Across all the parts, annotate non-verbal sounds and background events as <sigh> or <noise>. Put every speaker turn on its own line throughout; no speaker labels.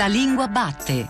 La lingua batte.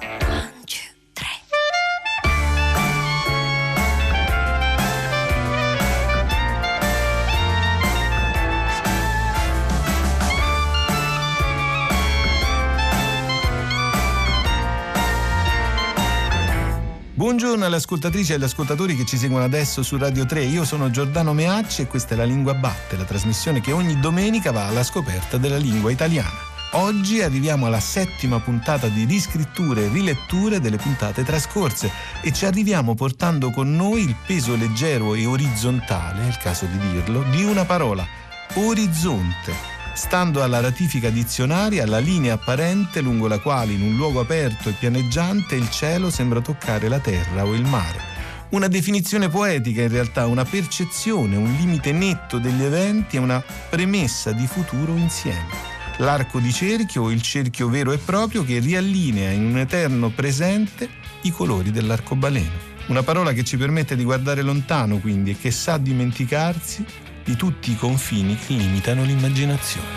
Buongiorno alle ascoltatrici e agli ascoltatori che ci seguono adesso su Radio 3. Io sono Giordano Meacci e questa è La Lingua Batte, la trasmissione che ogni domenica va alla scoperta della lingua italiana. Oggi arriviamo alla settima puntata di riscritture e riletture delle puntate trascorse e ci arriviamo portando con noi il peso leggero e orizzontale, è il caso di dirlo, di una parola, orizzonte stando alla ratifica dizionaria la linea apparente lungo la quale in un luogo aperto e pianeggiante il cielo sembra toccare la terra o il mare. Una definizione poetica in realtà, una percezione, un limite netto degli eventi e una premessa di futuro insieme. L'arco di cerchio il cerchio vero e proprio che riallinea in un eterno presente i colori dell'arcobaleno. Una parola che ci permette di guardare lontano quindi e che sa dimenticarsi di tutti i confini che limitano l'immaginazione.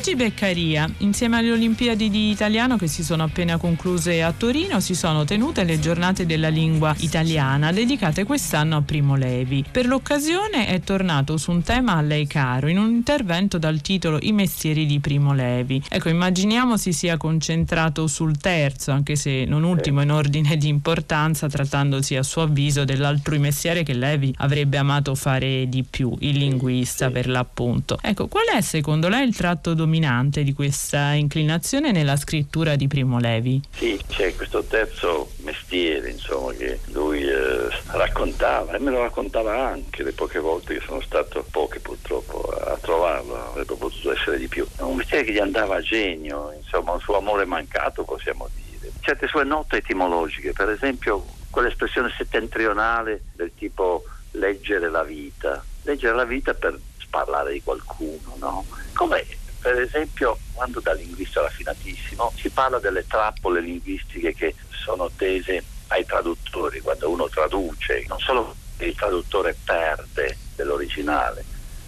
Gianluigi Beccaria, insieme alle Olimpiadi di Italiano che si sono appena concluse a Torino, si sono tenute le giornate della lingua italiana dedicate quest'anno a Primo Levi. Per l'occasione è tornato su un tema a lei caro in un intervento dal titolo I mestieri di Primo Levi. Ecco, immaginiamo si sia concentrato sul terzo, anche se non ultimo in ordine di importanza, trattandosi a suo avviso dell'altrui mestiere che Levi avrebbe amato fare di più, il linguista per l'appunto. Ecco, qual è secondo lei il tratto tratto dominante di questa inclinazione nella scrittura di Primo Levi?
Sì, c'è questo terzo mestiere, insomma, che lui eh, raccontava e me lo raccontava anche le poche volte che sono stato, poche purtroppo, a trovarlo, avrebbe potuto essere di più. Un mestiere che gli andava a genio, insomma, un suo amore mancato, possiamo dire. Certe sue note etimologiche, per esempio quell'espressione settentrionale del tipo leggere la vita. Leggere la vita per parlare di qualcuno, no? Come per esempio, quando da linguista raffinatissimo si parla delle trappole linguistiche che sono tese ai traduttori, quando uno traduce, non solo il traduttore perde dell'originale,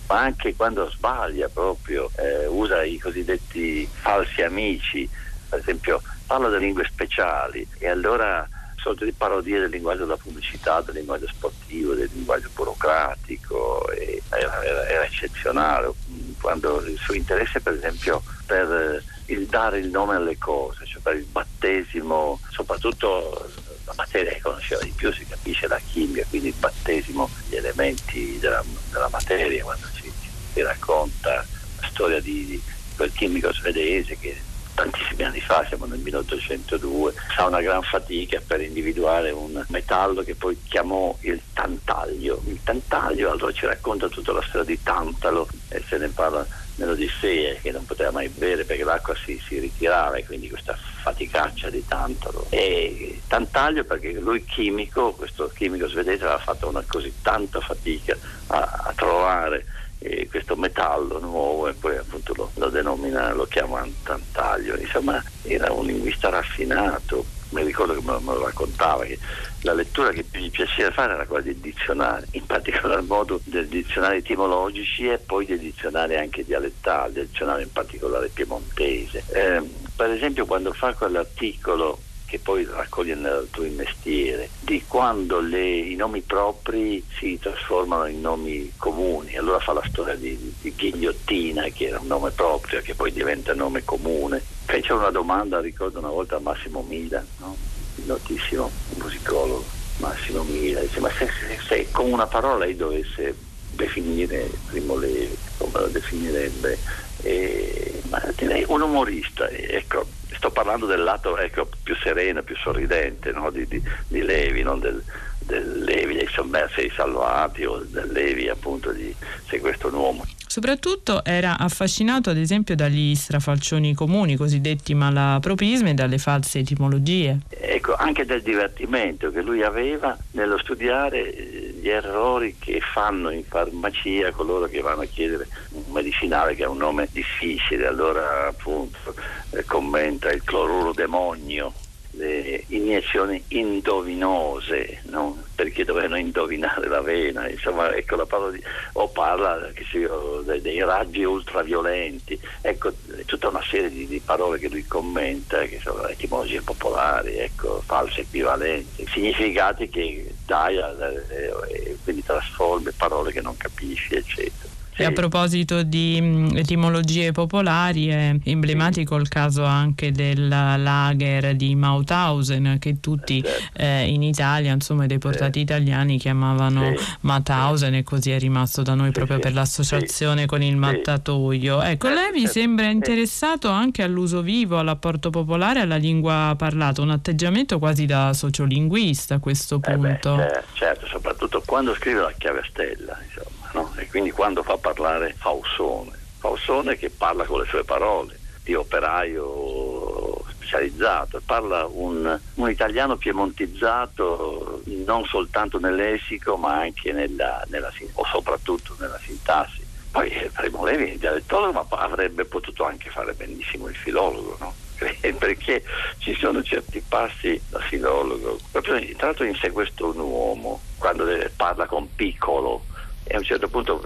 ma anche quando sbaglia proprio, eh, usa i cosiddetti falsi amici, per esempio parla delle lingue speciali. E allora sono delle parodie del linguaggio della pubblicità, del linguaggio sportivo, del linguaggio burocratico, era, era, era eccezionale quando il suo interesse per esempio per eh, il dare il nome alle cose, cioè per il battesimo, soprattutto la materia che conosceva di più, si capisce la chimica, quindi il battesimo, gli elementi della, della materia, quando ci, ci, racconta la storia di, di quel chimico svedese che tantissimi anni fa, siamo nel 1802, fa una gran fatica per individuare un metallo che poi chiamò il tantaglio. Il tantaglio allora ci racconta tutta la storia di Tantalo e se ne parla nell'Odissea che non poteva mai bere perché l'acqua si, si ritirava e quindi questa faticaccia di Tantalo. E Tantaglio perché lui chimico, questo chimico svedese aveva fatto una così tanta fatica a, a trovare eh, questo metallo nuovo e poi appunto lo, lo denomina, lo chiama tantaglio. Insomma, era un linguista raffinato. Mi ricordo che me, lo raccontava che la lettura che più gli piaceva fare era quella dei dizionari, in particolar modo dei dizionari etimologici e poi dei dizionari anche dialettali, del in particolare piemontese. Eh, per esempio quando fa quell'articolo che poi raccoglie nel tuo mestiere, di quando le, i nomi propri si trasformano in nomi comuni. Allora fa la storia di, di Ghigliottina, che era un nome proprio, che poi diventa nome comune. Fece una domanda, ricordo una volta a Massimo Mila, no? il notissimo musicologo Massimo Mila, dice ma se, se, se con una parola lei dovesse definire Primo Levi, come lo definirebbe? E, ma direi un umorista, ecco, sto parlando del lato ecco, più sereno, più sorridente no? di, di, di, Levi, non del, del Levi dei sommersi dei salvati o del Levi appunto di Se questo è un uomo.
Soprattutto era affascinato ad esempio dagli strafalcioni comuni, cosiddetti malapropismi e dalle false etimologie.
Ecco, anche del divertimento che lui aveva nello studiare eh, gli errori che fanno in farmacia coloro che vanno a chiedere medicinale che ha un nome difficile, allora appunto eh, commenta il cloruro demonio le iniezioni indovinose, no? perché dovevano indovinare la vena, insomma, ecco la parola di, o parla io, dei, raggi ultraviolenti, ecco tutta una serie di, di parole che lui commenta, che sono etimologie popolari, ecco, false equivalenti, significati che dai eh, quindi trasformi parole che non capisci, eccetera.
E a proposito di mh, etimologie popolari, è emblematico il caso anche del lager di Mauthausen, che tutti eh, certo. eh, in Italia, insomma, i deportati sì. italiani chiamavano sì. Mauthausen e così è rimasto da noi sì, proprio per l'associazione con il mattatoio. Ecco, lei mi certo. sembra interessato anche all'uso vivo, all'apporto popolare, alla lingua parlata, un atteggiamento quasi da sociolinguista a questo punto.
Eh beh, certo, soprattutto quando scrive la chiave stella, insomma no? e quindi quando fa parlare Faussone, Faussone che parla con le sue parole di operaio specializzato, parla un, un italiano piemontizzato non soltanto nel lessico ma anche nella, nella, o soprattutto nella sintassi. Poi eh, Primo Levi è dialettologo ma avrebbe potuto anche fare benissimo il filologo, no? <laughs> perché ci sono certi passi da filologo. Tra l'altro in sé questo un uomo, quando parla con piccolo, e a un certo punto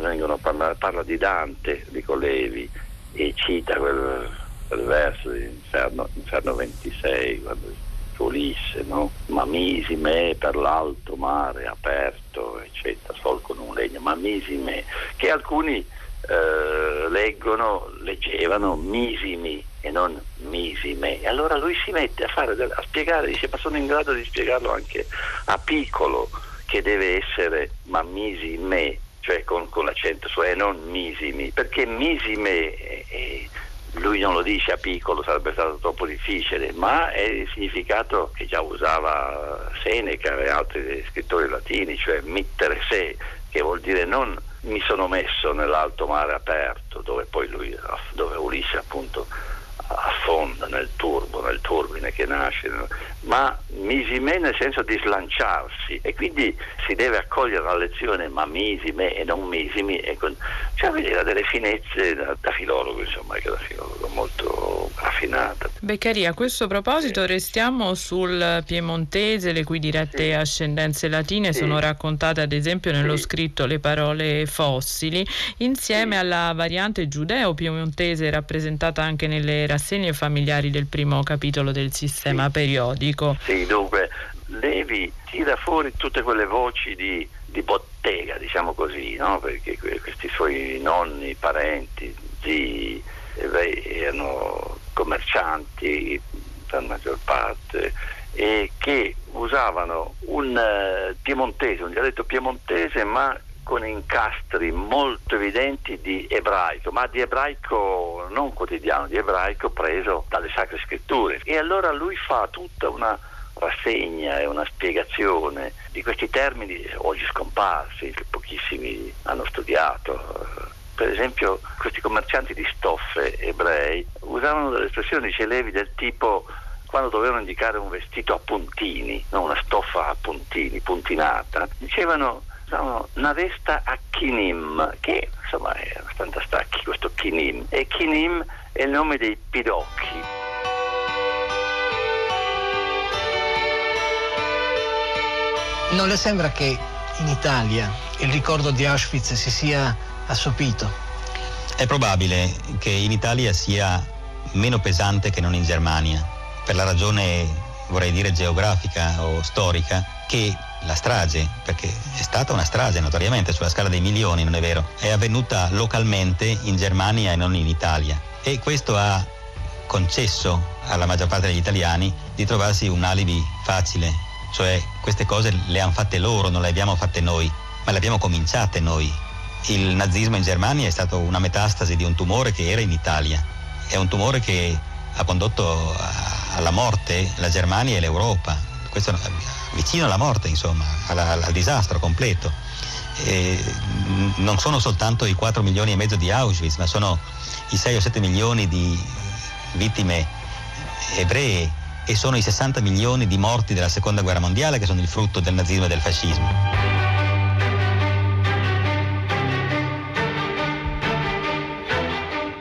parla, parla, di Dante, di Colevi e cita quel, quel verso di Inferno, Inferno 26 quando Ulisse, no? Ma misi me per l'alto mare aperto, eccetera, sol con un legno, ma misi me, che alcuni eh, leggono, leggevano misimi e non misime. E allora lui si mette a, fare, a spiegare, dice ma sono in grado di spiegarlo anche a piccolo, che deve essere ma misi me, cioè con, con l'accento E, non misimi, perché misime eh, lui non lo dice a piccolo, sarebbe stato troppo difficile, ma è il significato che già usava Seneca e altri scrittori latini, cioè mittere se, che vuol dire non mi sono messo nell'alto mare aperto, dove poi lui, dove Ulisse appunto affonda nel turbo, nel turbine che nasce, ma misime nel senso di slanciarsi e quindi si deve accogliere la lezione ma misime e non misimi e con, cioè vedere delle finezze da, da, filologo, insomma, che da filologo molto raffinata.
Beccaria, a questo proposito sì. restiamo sul piemontese, le cui dirette sì. ascendenze latine sì. sono raccontate ad esempio nello scritto Le parole fossili, insieme alla variante giudeo-piemontese rappresentata anche nelle rassegne familiari del primo capitolo del sistema periodico.
Sì, dunque Levi tira fuori tutte quelle voci di, di bottega, diciamo così, no? perché questi suoi nonni, parenti, zii, erano commercianti per la maggior parte e che usavano un uh, piemontese, un dialetto piemontese ma con incastri molto evidenti di ebraico, ma di ebraico non quotidiano, di ebraico preso dalle sacre scritture. E allora lui fa tutta una rassegna e una spiegazione di questi termini oggi scomparsi, che pochissimi hanno studiato. Per esempio questi commercianti di stoffe ebrei usavano delle espressioni celevi del tipo quando dovevano indicare un vestito a puntini, non una stoffa a puntini, puntinata, dicevano sono una vesta a Kinim, che insomma è abbastanza stacchi questo Kinim, e Kinim è il nome dei pidocchi.
Non le sembra che in Italia il ricordo di Auschwitz si sia assopito?
È probabile che in Italia sia meno pesante che non in Germania, per la ragione vorrei dire geografica o storica, che la strage, perché è stata una strage notoriamente sulla scala dei milioni, non è vero, è avvenuta localmente in Germania e non in Italia. E questo ha concesso alla maggior parte degli italiani di trovarsi un alibi facile, cioè queste cose le hanno fatte loro, non le abbiamo fatte noi, ma le abbiamo cominciate noi. Il nazismo in Germania è stato una metastasi di un tumore che era in Italia, è un tumore che ha condotto alla morte la Germania e l'Europa, questo vicino alla morte, insomma, alla, al disastro completo. E non sono soltanto i 4 milioni e mezzo di Auschwitz, ma sono i 6 o 7 milioni di vittime ebree e sono i 60 milioni di morti della seconda guerra mondiale che sono il frutto del nazismo e del fascismo.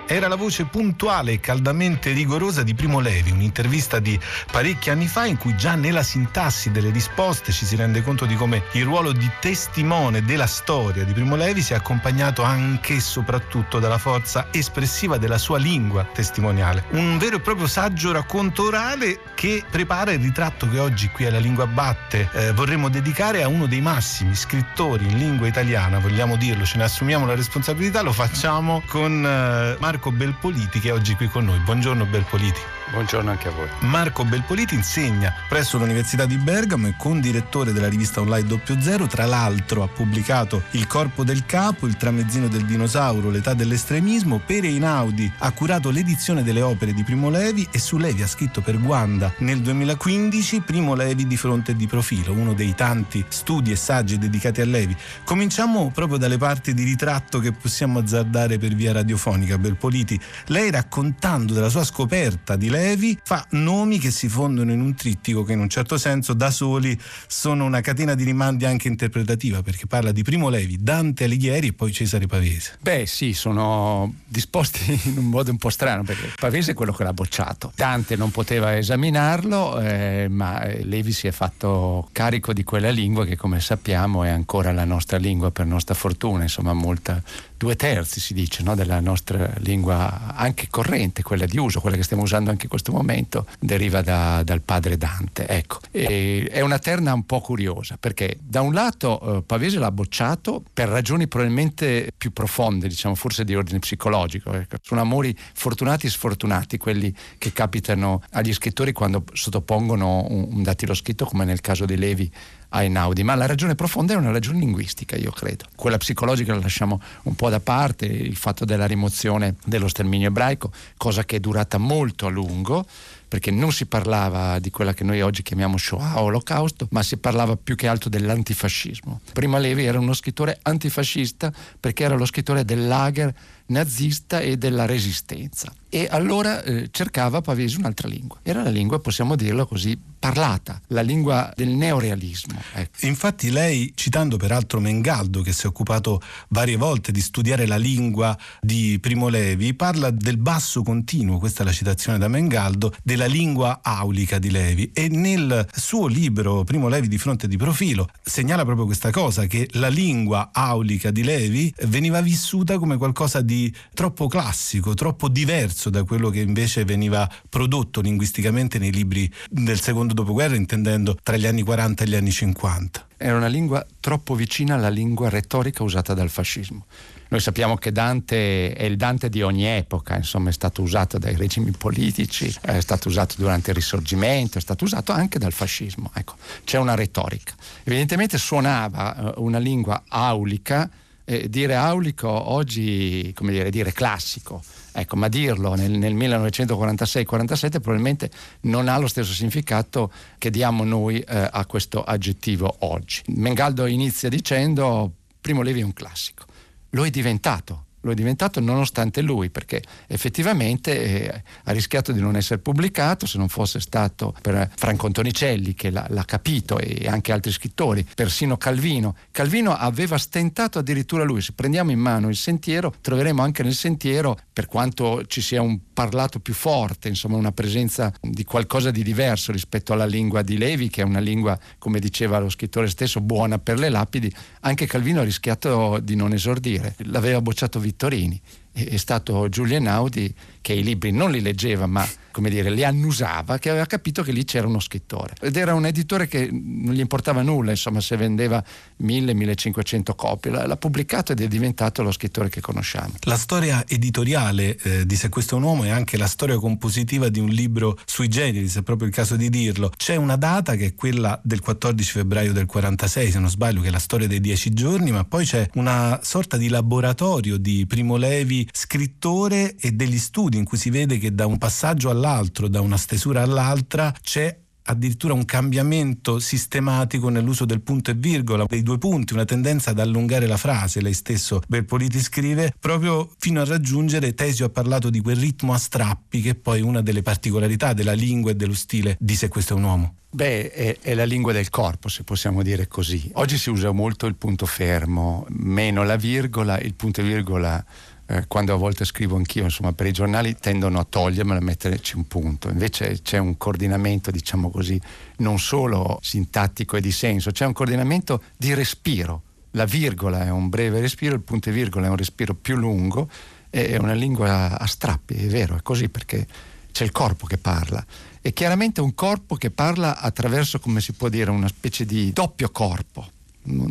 Era la voce puntuale e caldamente rigorosa di Primo Levi, un'intervista di parecchi anni fa in cui già nella sintassi delle risposte ci si rende conto di come il ruolo di testimone della storia di Primo Levi sia accompagnato anche e soprattutto dalla forza espressiva della sua lingua testimoniale. Un vero e proprio saggio racconto orale che prepara il ritratto che oggi qui alla Lingua Batte eh, vorremmo dedicare a uno dei massimi scrittori in lingua italiana, vogliamo dirlo, ce ne assumiamo la responsabilità, lo facciamo con eh, Marco Marco Belpoliti che è oggi qui con noi. Buongiorno Belpoliti.
Buongiorno anche a voi.
Marco Belpoliti insegna presso l'Università di Bergamo e condirettore della rivista online Doppio Zero. Tra l'altro ha pubblicato Il corpo del capo, Il tramezzino del dinosauro, L'età dell'estremismo. Per Einaudi ha curato l'edizione delle opere di Primo Levi e su Levi ha scritto per Guanda nel 2015 Primo Levi di fronte di profilo, uno dei tanti studi e saggi dedicati a Levi. Cominciamo proprio dalle parti di ritratto che possiamo azzardare per via radiofonica, Belpoliti. Lei raccontando della sua scoperta di Levi fa nomi che si fondono in un trittico che in un certo senso da soli sono una catena di rimandi anche interpretativa perché parla di Primo Levi, Dante Alighieri e poi Cesare Pavese.
Beh sì, sono disposti <laughs> in un modo un po' strano perché Pavese è quello che l'ha bocciato. Dante non poteva esaminarlo eh, ma Levi si è fatto carico di quella lingua che come sappiamo è ancora la nostra lingua per nostra fortuna, insomma molta due terzi si dice no, della nostra lingua anche corrente, quella di uso, quella che stiamo usando anche in questo momento, deriva da, dal padre Dante. Ecco. è una terna un po' curiosa perché da un lato eh, Pavese l'ha bocciato per ragioni probabilmente più profonde, diciamo forse di ordine psicologico. Ecco. Sono amori fortunati e sfortunati quelli che capitano agli scrittori quando sottopongono un, un dattilo scritto come nel caso di Levi Einaudi, ma la ragione profonda è una ragione linguistica, io credo. Quella psicologica la lasciamo un po' da parte, il fatto della rimozione dello sterminio ebraico, cosa che è durata molto a lungo, perché non si parlava di quella che noi oggi chiamiamo Shoah o Olocausto, ma si parlava più che altro dell'antifascismo. Prima Levi era uno scrittore antifascista perché era lo scrittore del lager nazista e della resistenza. E allora eh, cercava Pavese un'altra lingua. Era la lingua, possiamo dirlo così, parlata, la lingua del neorealismo.
Ecco. Infatti lei, citando peraltro Mengaldo, che si è occupato varie volte di studiare la lingua di Primo Levi, parla del basso continuo, questa è la citazione da Mengaldo, della lingua aulica di Levi e nel suo libro Primo Levi di fronte di profilo segnala proprio questa cosa, che la lingua aulica di Levi veniva vissuta come qualcosa di di troppo classico, troppo diverso da quello che invece veniva prodotto linguisticamente nei libri del secondo dopoguerra, intendendo tra gli anni 40 e gli anni 50.
Era una lingua troppo vicina alla lingua retorica usata dal fascismo. Noi sappiamo che Dante è il Dante di ogni epoca, insomma è stato usato dai regimi politici, è stato usato durante il risorgimento, è stato usato anche dal fascismo. Ecco, c'è una retorica. Evidentemente suonava eh, una lingua aulica eh, dire aulico oggi, come dire, dire classico, ecco, ma dirlo nel, nel 1946-47 probabilmente non ha lo stesso significato che diamo noi eh, a questo aggettivo oggi. Mengaldo inizia dicendo Primo Levi è un classico, lo è diventato lo è diventato nonostante lui, perché effettivamente eh, ha rischiato di non essere pubblicato se non fosse stato per Franco Antonicelli che l'ha, l'ha, capito e anche altri scrittori, persino Calvino. Calvino aveva stentato addirittura lui, se prendiamo in mano il sentiero, troveremo anche nel sentiero, per quanto ci sia un parlato più forte, insomma una presenza di qualcosa di diverso rispetto alla lingua di Levi, che è una lingua, come diceva lo scrittore stesso, buona per le lapidi, anche Calvino ha rischiato di non esordire, l'aveva bocciato Vittorini. È stato Giulio Audi che i libri non li leggeva ma come dire, li annusava, che aveva capito che lì c'era uno scrittore. Ed era un editore che non gli importava nulla, insomma, se vendeva 1000-1500 copie. L'ha pubblicato ed è diventato lo scrittore che conosciamo.
La storia editoriale eh, di Se questo è un uomo è anche la storia compositiva di un libro sui generis, è proprio il caso di dirlo. C'è una data che è quella del 14 febbraio del 46, se non sbaglio, che è la storia dei dieci giorni, ma poi c'è una sorta di laboratorio di Primo Levi, scrittore e degli studi in cui si vede che da un passaggio all'altro all'altro, da una stesura all'altra, c'è addirittura un cambiamento sistematico nell'uso del punto e virgola, dei due punti, una tendenza ad allungare la frase, lei stesso Berpoliti scrive, proprio fino a raggiungere, Tesio ha parlato di quel ritmo a strappi che è poi una delle particolarità della lingua e dello stile di Se questo è un uomo.
Beh, è, è, la lingua del corpo, se possiamo dire così. Oggi si usa molto il punto fermo, meno la virgola, il punto e virgola eh, quando a volte scrivo anch'io, insomma, per i giornali tendono a togliermelo e metterci un punto. Invece c'è un coordinamento, diciamo così, non solo sintattico e di senso, c'è un coordinamento di respiro. La virgola è un breve respiro, il punto e virgola è un respiro più lungo, è una lingua a strappi, è vero, è così perché c'è il corpo che parla. È chiaramente un corpo che parla attraverso, come si può dire, una specie di doppio corpo,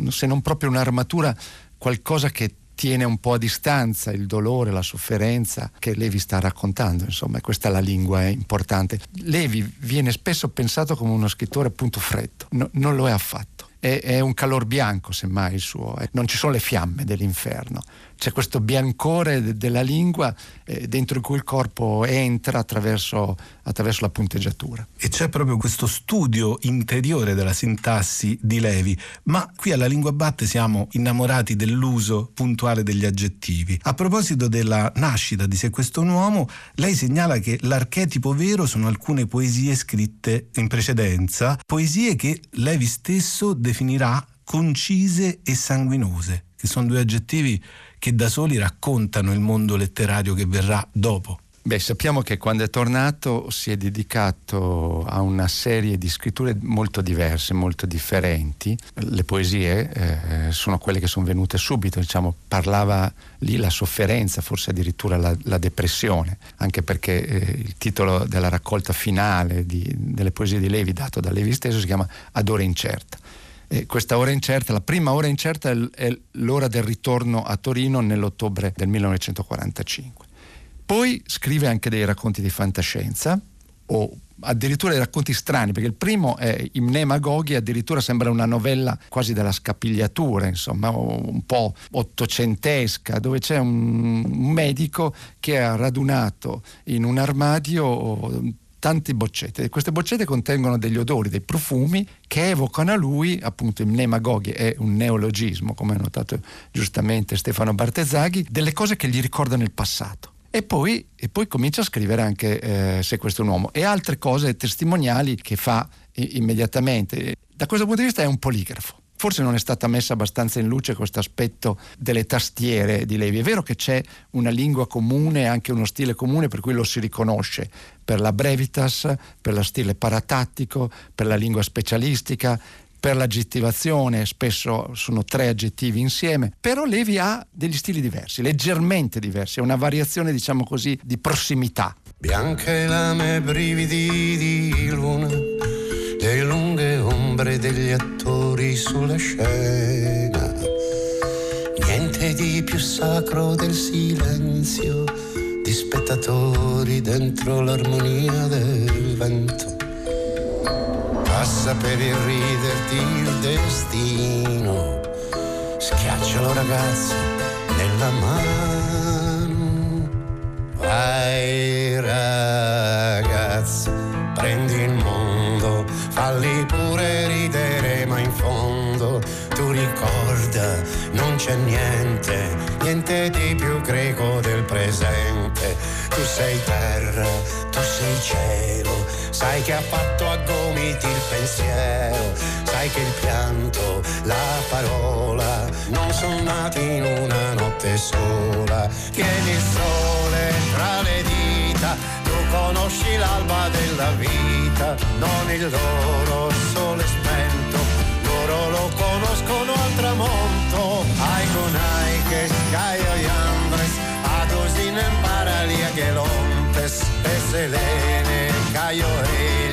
se non proprio un'armatura, qualcosa che tiene un po' a distanza il dolore, la sofferenza che Levi sta raccontando, insomma, questa è la lingua è importante. Levi viene spesso pensato come uno scrittore appunto freddo, no, non lo è affatto. È, è, un calor bianco, semmai il suo, non ci sono le fiamme dell'inferno c'è questo biancore de- della lingua eh, dentro cui il corpo entra attraverso, attraverso, la punteggiatura.
E c'è proprio questo studio interiore della sintassi di Levi, ma qui alla Lingua Batte siamo innamorati dell'uso puntuale degli aggettivi. A proposito della nascita di Se questo un uomo, lei segnala che l'archetipo vero sono alcune poesie scritte in precedenza, poesie che Levi stesso definirà concise e sanguinose, che sono due aggettivi che da soli raccontano il mondo letterario che verrà dopo.
Beh, sappiamo che quando è tornato si è dedicato a una serie di scritture molto diverse, molto differenti. Le poesie eh, sono quelle che sono venute subito, diciamo, parlava lì la sofferenza, forse addirittura la, la depressione, anche perché eh, il titolo della raccolta finale di, delle poesie di Levi, dato da Levi stesso, si chiama Ad ora incerta. E questa ora incerta, la prima ora incerta è, è l'ora del ritorno a Torino nell'ottobre del 1945. Poi scrive anche dei racconti di fantascienza o addirittura dei racconti strani, perché il primo è Imnema Goghi, addirittura sembra una novella quasi della scapigliatura, insomma, un po' ottocentesca, dove c'è un medico che ha radunato in un armadio tante boccette. Queste boccette contengono degli odori, dei profumi che evocano a lui, appunto il nemagoghi è un neologismo, come ha notato giustamente Stefano Bartezzaghi, delle cose che gli ricordano il passato. E poi, e poi comincia a scrivere anche eh, Se questo è un uomo e altre cose testimoniali che fa immediatamente. Da questo punto di vista è un poligrafo Forse non è stata messa abbastanza in luce questo aspetto delle tastiere di Levi. È vero che c'è una lingua comune anche uno stile comune per cui lo si riconosce per la brevitas, per lo stile paratattico, per la lingua specialistica, per l'aggettivazione, spesso sono tre aggettivi insieme, però Levi ha degli stili diversi, leggermente diversi, è una variazione diciamo così di prossimità.
Bianche lame brividi di luna le lunghe ombre degli attori sulla scena. Niente di più sacro del silenzio di spettatori dentro l'armonia del vento. Passa per irriderti il destino, schiaccialo ragazzo nella mano. Vai ragazzo, c'è niente, niente di più greco del presente. Tu sei terra, tu sei cielo, sai che ha fatto a gomiti il pensiero, sai che il pianto, la parola, non sono nati in una notte sola. Tieni il sole tra le dita conosci l'alba della vita, non il loro sole spento, loro lo conoscono al tramonto, Kai oi andres, adusinen paralia gelontes, peselene, kai oi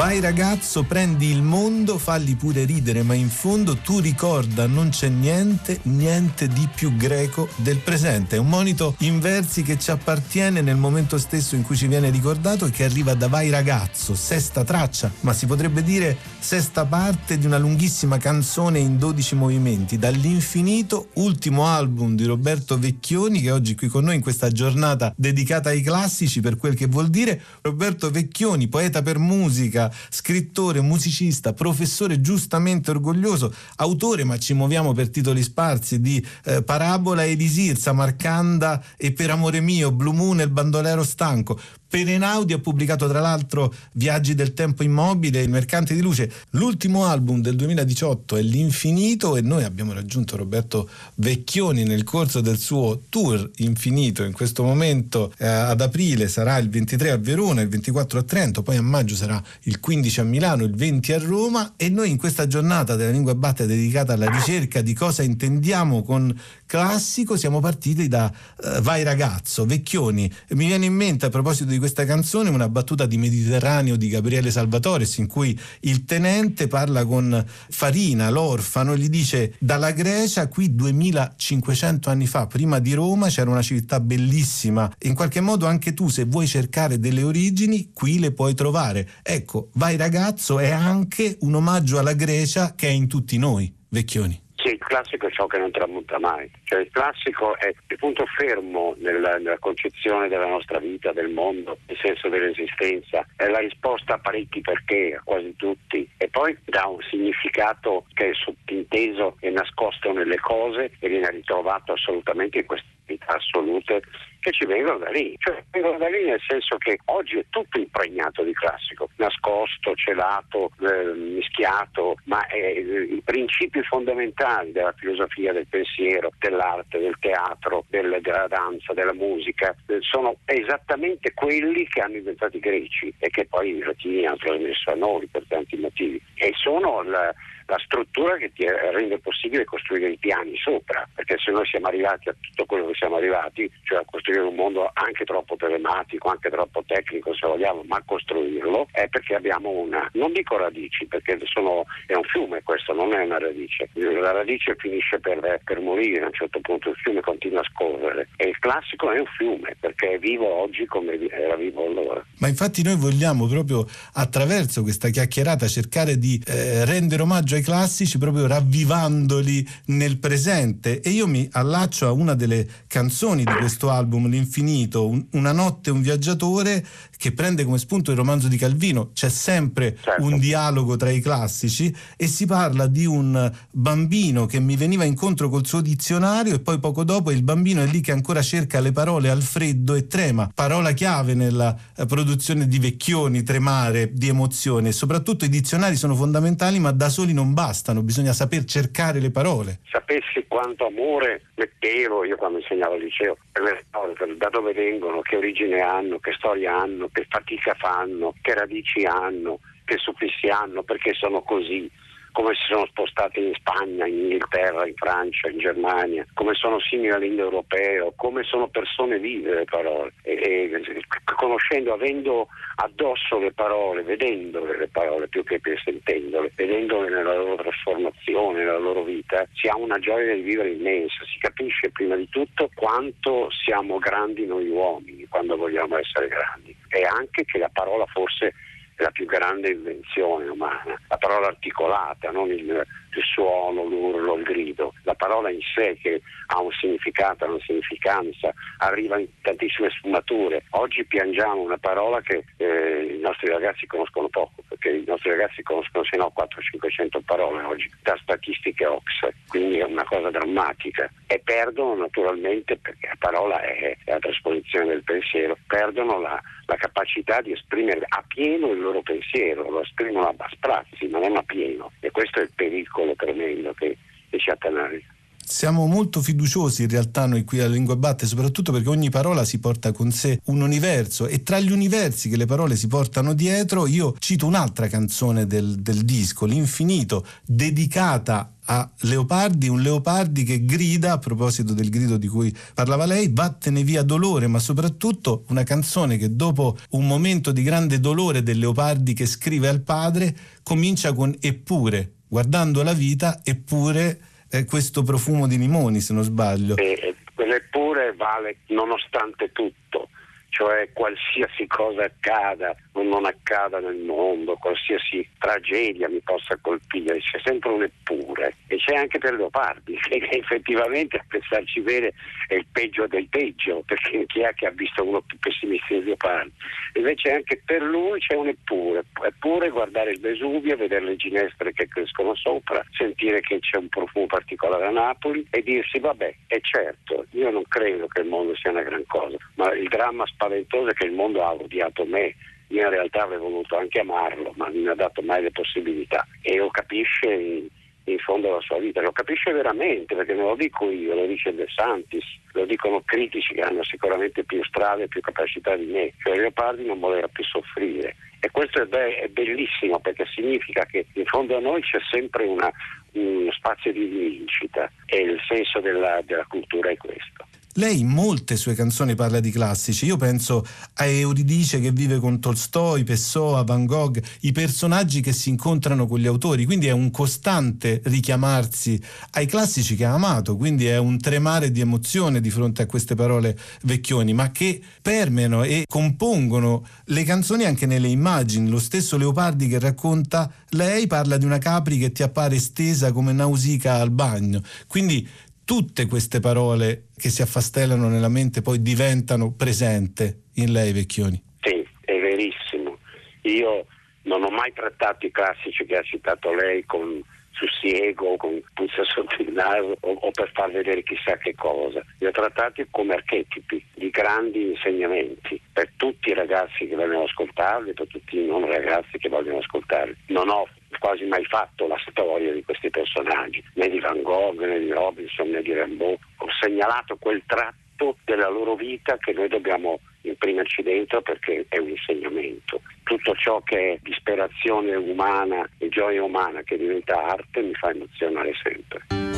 Vai ragazzo, prendi il mondo, falli pure ridere, ma in fondo tu ricorda non c'è niente, niente di più greco del presente. È un monito in versi che ci appartiene nel momento stesso in cui ci viene ricordato e che arriva da Vai ragazzo, sesta traccia, ma si potrebbe dire sesta parte di una lunghissima canzone in 12 movimenti, dall'infinito, ultimo album di Roberto Vecchioni che oggi qui con noi in questa giornata dedicata ai classici per quel che vuol dire. Roberto Vecchioni, poeta per musica, scrittore, musicista, professore giustamente orgoglioso, autore, ma ci muoviamo per titoli sparsi, di eh, Parabola e Elisir, Marcanda e Per amore mio, Blue Moon e il bandolero stanco. Perenaudi ha pubblicato tra l'altro Viaggi del tempo immobile, Il mercante di luce. L'ultimo album del 2018 è L'Infinito e noi abbiamo raggiunto Roberto Vecchioni nel corso del suo tour infinito. In questo momento eh, ad aprile sarà il 23 a Verona, il 24 a Trento, poi a maggio sarà il 15 a Milano, il 20 a Roma e noi in questa giornata della lingua batte dedicata alla ricerca di cosa intendiamo con classico siamo partiti da uh, Vai ragazzo, Vecchioni. Mi viene in mente a proposito di questa canzone una battuta di Mediterraneo di Gabriele Salvatores in cui il tenente parla con Farina, l'orfano, e gli dice dalla Grecia qui 2500 anni fa, prima di Roma c'era una città bellissima in qualche modo anche tu se vuoi cercare delle origini qui le puoi trovare. Ecco, Vai ragazzo è anche un omaggio alla Grecia che è in tutti noi, Vecchioni.
Sì, il classico è ciò che non tramonta mai, cioè il classico è il punto fermo nella, nella, concezione della nostra vita, del mondo, il senso dell'esistenza, è la risposta a parecchi perché, a quasi tutti, e poi dà un significato che è sottinteso e nascosto nelle cose e viene ritrovato assolutamente in queste vita assolute che ci vengono da lì, cioè vengono da lì nel senso che oggi è tutto impregnato di classico, nascosto, celato, eh, mischiato, ma eh, i principi fondamentali della filosofia, del pensiero, dell'arte, del teatro, del, della danza, della musica, eh, sono esattamente quelli che hanno inventato i greci e che poi i latini hanno trasmesso a noi per tanti motivi. E sono la, la struttura che ti rende possibile costruire i piani sopra, perché se noi siamo arrivati a tutto quello che siamo arrivati, cioè a costruire un mondo anche troppo telematico, anche troppo tecnico se vogliamo, ma costruirlo, è perché abbiamo una, non dico radici, perché sono, è un fiume questo, non è una radice, la radice finisce per, per morire a un certo punto, il fiume continua a scorrere e il classico è un fiume perché è vivo oggi come era vivo allora.
Ma infatti noi vogliamo proprio attraverso questa chiacchierata cercare di eh, rendere omaggio ai classici proprio ravvivandoli nel presente. E io mi allaccio a una delle canzoni di questo album, L'Infinito, un, Una notte un viaggiatore che prende come spunto il romanzo di Calvino, c'è sempre certo. un dialogo tra i classici e si parla di un bambino che mi veniva incontro col suo dizionario e poi poco dopo il bambino è lì che ancora cerca le parole al freddo e trema, parola chiave nella eh, produzione di Vecchioni, tremare di emozione. Soprattutto i dizionari sono fondamentali ma da soli non bastano, bisogna saper cercare le parole.
Sapessi quanto amore mettevo io quando insegnavo al liceo per le parole, da dove vengono, che origine hanno, che storia hanno, che fatica fanno, che radici hanno, che suffissi hanno, perché sono così come si sono spostati in Spagna, in Inghilterra, in Francia, in Germania, come sono simili all'indoeuropeo, come sono persone vive le parole. E, e, conoscendo, avendo addosso le parole, vedendole le parole più che sentendole, vedendole nella loro trasformazione, nella loro vita, si ha una gioia di vivere immensa, si capisce prima di tutto quanto siamo grandi noi uomini quando vogliamo essere grandi e anche che la parola forse la più grande invenzione umana, la parola articolata, non il, il suono, l'urlo, il grido, la parola in sé che ha un significato, una significanza, arriva in tantissime sfumature. Oggi piangiamo una parola che eh, i nostri ragazzi conoscono poco, perché i nostri ragazzi conoscono se no 400-500 parole oggi, da statistiche Ox, quindi è una cosa drammatica. E perdono naturalmente, perché la parola è la trasposizione del pensiero, perdono la, la capacità di esprimere a pieno il loro pensiero, lo esprimono a sprazzi, ma non a pieno. E questo è il pericolo pericolo tremendo che, che ci attanaglia.
Siamo molto fiduciosi in realtà noi qui alla Lingua Batte, soprattutto perché ogni parola si porta con sé un universo e tra gli universi che le parole si portano dietro io cito un'altra canzone del, del disco, L'Infinito, dedicata a Leopardi, un Leopardi che grida, a proposito del grido di cui parlava lei, vattene via dolore, ma soprattutto una canzone che dopo un momento di grande dolore del Leopardi che scrive al padre, comincia con eppure, guardando la vita, eppure eh, questo profumo di limoni, se non sbaglio.
E, quell'eppure vale nonostante tutto cioè qualsiasi cosa accada non accada nel mondo, qualsiasi tragedia mi possa colpire, c'è sempre un eppure e c'è anche per Leopardi, <laughs> che effettivamente a pensarci bene è il peggio del peggio, perché chi è che ha visto uno più pessimista di Leopardi? Invece anche per lui c'è un eppure, eppure guardare il Vesuvio, vedere le ginestre che crescono sopra, sentire che c'è un profumo particolare a Napoli e dirsi vabbè, è certo, io non credo che il mondo sia una gran cosa, ma il dramma spaventoso è che il mondo ha odiato me. In realtà avrei voluto anche amarlo, ma non mi ha dato mai le possibilità. E lo capisce in, in fondo alla sua vita, lo capisce veramente, perché non lo dico io, lo dice De Santis, lo dicono critici che hanno sicuramente più strade e più capacità di me. Cioè Leopardi non voleva più soffrire. E questo è, be- è bellissimo perché significa che in fondo a noi c'è sempre una, uno spazio di vincita e il senso della, della cultura è questo.
Lei in molte sue canzoni parla di classici, io penso a Euridice che vive con Tolstoi, Pessoa, Van Gogh, i personaggi che si incontrano con gli autori, quindi è un costante richiamarsi ai classici che ha amato, quindi è un tremare di emozione di fronte a queste parole vecchioni, ma che permeano e compongono le canzoni anche nelle immagini. Lo stesso Leopardi che racconta, lei parla di una capri che ti appare stesa come nausica al bagno, quindi tutte queste parole che si affastellano nella mente poi diventano presente in lei, Vecchioni.
Sì, è verissimo. Io non ho mai trattato i classici che ha citato lei con sussiego, con puzza sotto il naso o, o, per far vedere chissà che cosa. Li ho trattati come archetipi di grandi insegnamenti per tutti i ragazzi che vogliono ascoltarli, per tutti i non ragazzi che vogliono ascoltarli. Non ho quasi mai fatto la storia di questi personaggi, né di Van Gogh, né di Robinson, né di Rimbaud. Ho segnalato quel tratto della loro vita che noi dobbiamo imprimerci dentro perché è un insegnamento. Tutto ciò che è disperazione umana e gioia umana che diventa arte mi fa emozionare sempre.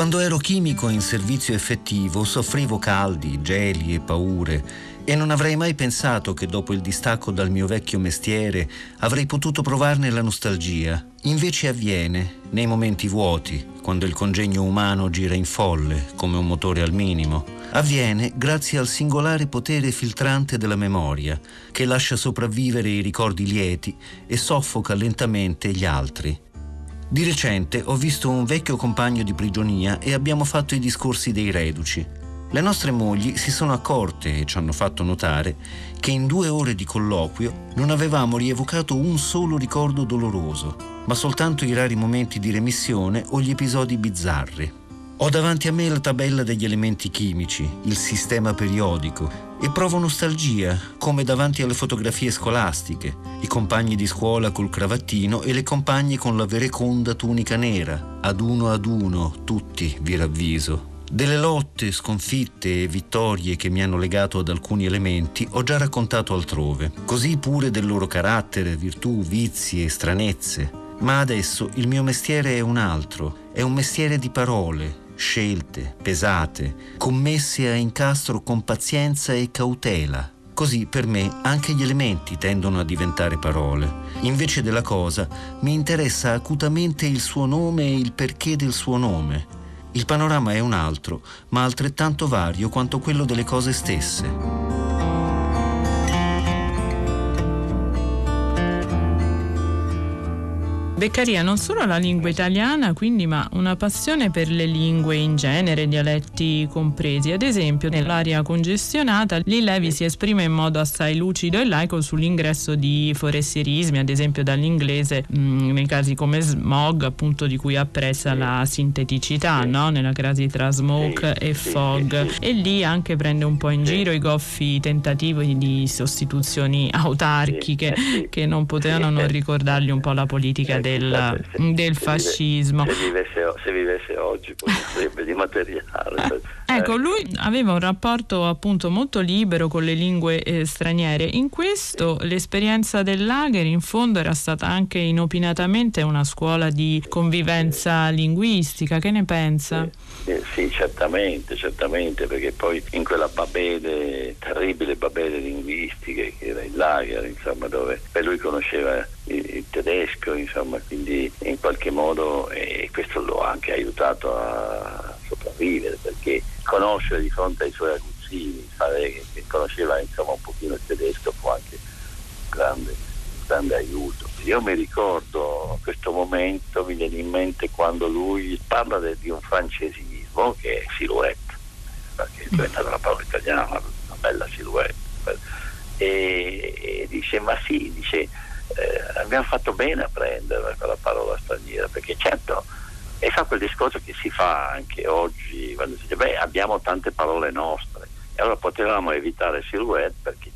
Quando ero chimico in servizio effettivo soffrivo caldi, geli e paure e non avrei mai pensato che dopo il distacco dal mio vecchio mestiere avrei potuto provarne la nostalgia. Invece avviene nei momenti vuoti, quando il congegno umano gira in folle, come un motore al minimo. Avviene grazie al singolare potere filtrante della memoria, che lascia sopravvivere i ricordi lieti e soffoca lentamente gli altri. Di recente ho visto un vecchio compagno di prigionia e abbiamo fatto i discorsi dei reduci. Le nostre mogli si sono accorte e ci hanno fatto notare che in due ore di colloquio non avevamo rievocato un solo ricordo doloroso, ma soltanto i rari momenti di remissione o gli episodi bizzarri. Ho davanti a me la tabella degli elementi chimici, il sistema periodico e provo nostalgia, come davanti alle fotografie scolastiche, i compagni di scuola col cravattino e le compagne con la vereconda tunica nera, ad uno ad uno, tutti, vi ravviso, delle lotte, sconfitte e vittorie che mi hanno legato ad alcuni elementi ho già raccontato altrove, così pure del loro carattere, virtù, vizi e stranezze. Ma adesso il mio mestiere è un altro, è un mestiere di parole, scelte, pesate, commesse a incastro con pazienza e cautela. Così per me anche gli elementi tendono a diventare parole. Invece della cosa mi interessa acutamente il suo nome e il perché del suo nome il panorama è un altro, ma altrettanto vario quanto quello delle cose stesse.
Beccaria non solo la lingua italiana, quindi, ma una passione per le lingue in genere, dialetti compresi. Ad esempio, nell'area congestionata, Lee Levi si esprime in modo assai lucido e laico sull'ingresso di forestierismi, ad esempio dall'inglese, mh, mm, nei casi come smog, appunto di cui apprezza la sinteticità, no? nella crasi tra smoke e fog. E lì anche prende un po' in giro i goffi tentativi di sostituzioni autarchiche che non potevano non <laughs> ricordargli un po' la politica del del, se, del se fascismo.
Vive, se, vivesse, se, vivesse, oggi poi sarebbe di materiale. <laughs>
ecco, lui aveva un rapporto appunto molto libero con le lingue eh, straniere. In questo l'esperienza del lager in fondo era stata anche inopinatamente una scuola di convivenza linguistica. Che ne pensa?
Sì. Eh, sì, certamente, certamente, perché poi in quella babele, terribile babele linguistica che era il lager, insomma, dove lui conosceva il, il tedesco, insomma, quindi in qualche modo e questo lo ha anche aiutato a sopravvivere perché conoscere di fronte ai suoi aguzzini, fare che conosceva insomma un pochino il tedesco fu anche un grande, un grande aiuto. Io mi ricordo questo momento, mi viene in mente quando lui parla de, di un francesismo che è silhouette, perché è diventata una parola italiana, una bella silhouette. E, e dice ma sì, dice eh, abbiamo fatto bene a prendere quella parola straniera, perché certo, e fa quel discorso che si fa anche oggi, quando si dice, beh, abbiamo tante parole nostre, e allora potevamo evitare silhouette perché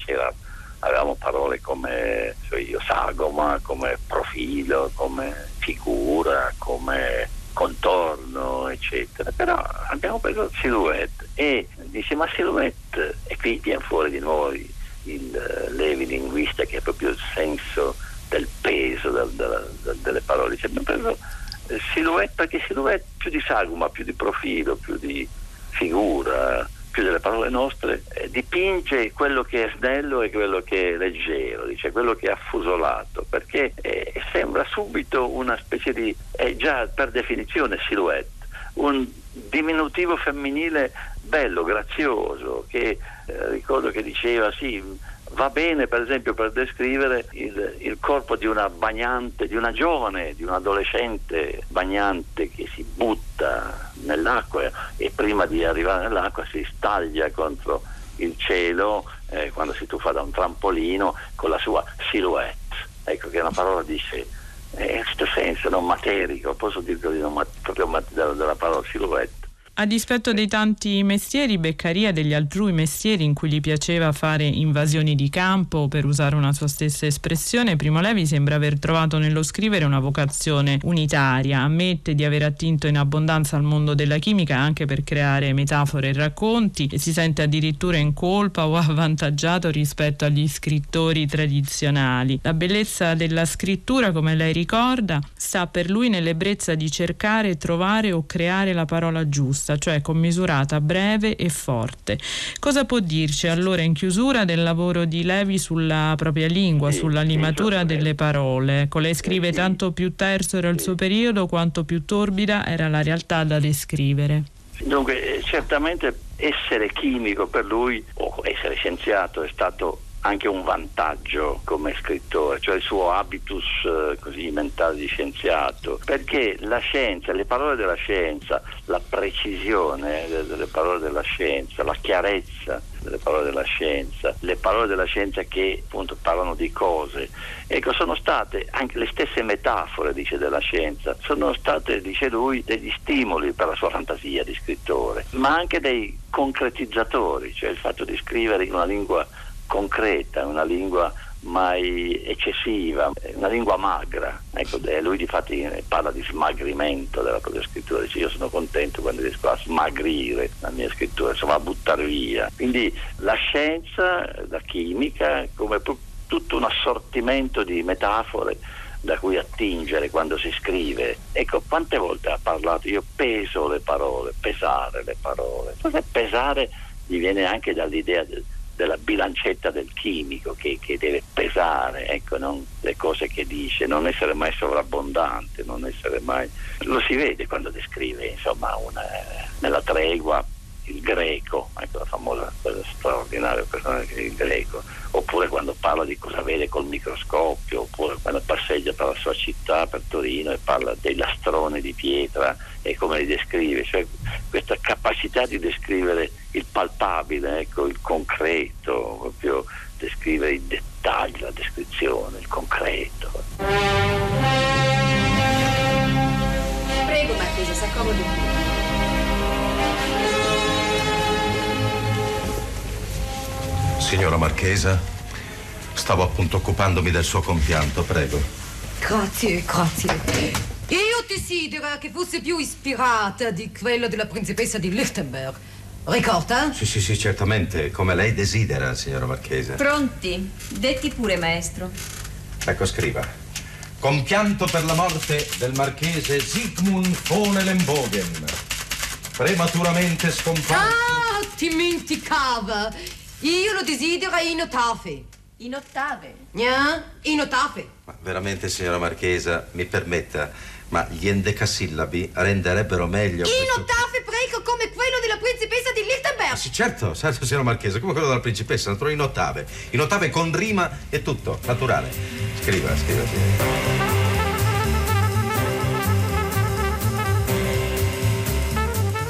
avevamo parole come cioè io, sagoma, come profilo, come figura, come contorno, eccetera. Però abbiamo preso silhouette e dice, ma silhouette, e qui viene fuori di noi il eh, Levi linguista che è proprio il senso del peso del, del, del, delle parole. Cioè, abbiamo preso silhouette perché silhouette più di sagoma, più di profilo, più di figura, più delle parole nostre, eh, dipinge quello che è snello e quello che è leggero, dice, quello che è affusolato, perché eh, sembra subito una specie di, è già per definizione silhouette, un diminutivo femminile bello, grazioso, che eh, ricordo che diceva sì, va bene per esempio per descrivere il, il, corpo di una bagnante, di una giovane, di un adolescente bagnante che si butta nell'acqua e prima di arrivare nell'acqua si staglia contro il cielo eh, quando si tuffa da un trampolino con la sua silhouette. Ecco che è una parola dice in questo senso non materico, posso dire così, non, proprio della, della parola silhouette
a dispetto dei tanti mestieri, Beccaria degli altrui mestieri in cui gli piaceva fare invasioni di campo, per usare una sua stessa espressione, Primo Levi sembra aver trovato nello scrivere una vocazione unitaria. Ammette di aver attinto in abbondanza al mondo della chimica anche per creare metafore e racconti e si sente addirittura in colpa o <laughs> avvantaggiato rispetto agli scrittori tradizionali. La bellezza della scrittura, come lei ricorda, sta per lui nell'ebbrezza di cercare, trovare o creare la parola giusta giusta, cioè commisurata, breve e forte. Cosa può dirci allora in chiusura del lavoro di Levi sulla propria lingua, sì, sulla limatura sì, delle parole? Ecco, lei scrive sì. tanto più terzo era il suo periodo quanto più torbida era la realtà da descrivere.
Dunque, certamente essere chimico per lui o essere scienziato è stato anche un vantaggio come scrittore, cioè il suo habitus eh, così mentale di scienziato, perché la scienza, le parole della scienza, la precisione delle parole della scienza, la chiarezza delle parole della scienza, le parole della scienza che appunto parlano di cose, ecco sono state anche le stesse metafore, dice, della scienza, sono state, dice lui, degli stimoli per la sua fantasia di scrittore, ma anche dei concretizzatori, cioè il fatto di scrivere in una lingua concreta, una lingua mai eccessiva, una lingua magra. Ecco, lui di fatti parla di smagrimento della propria scrittura, dice io sono contento quando riesco a smagrire la mia scrittura, insomma a buttare via. Quindi la scienza, la chimica, come tutto un assortimento di metafore da cui attingere quando si scrive. Ecco, quante volte ha parlato, io peso le parole, pesare le parole. Forse pesare gli viene anche dall'idea del della bilancetta del chimico che, che deve pesare ecco, non, le cose che dice, non essere mai sovrabbondante, non essere mai... Lo si vede quando descrive insomma, una, nella tregua il greco, ecco la famosa cosa straordinaria personaggio il greco, oppure quando parla di cosa vede col microscopio, oppure quando passeggia per la sua città, per Torino e parla dei lastroni di pietra e come li descrive, cioè questa capacità di descrivere il palpabile, ecco, il concreto, proprio descrivere i dettagli, la descrizione, il concreto.
Prego Marchesa, s'accomodi.
Signora Marchesa, stavo appunto occupandomi del suo compianto, prego.
Grazie, grazie. Io desidero che fosse più ispirata di quello della principessa di Lichtenberg. Ricorda?
Sì, sì, sì, certamente, come lei desidera, signora Marchese.
Pronti? Detti pure, maestro.
Ecco, scriva. Compianto per la morte del marchese Sigmund von Ellenbogen, prematuramente scomparso.
Ah, dimenticava! Io lo desidero in ottave.
In ottave?
Yeah, in ottave.
Ma veramente, signora Marchesa, mi permetta, ma gli endecasillabi renderebbero meglio.
In
questo-
ottave, prego, come quello della principessa di Lichtenberg.
Sì, certo, certo, signora Marchesa, come quello della principessa, trovo in ottave. In ottave con rima e tutto, naturale. Scriva, scriva, scriva.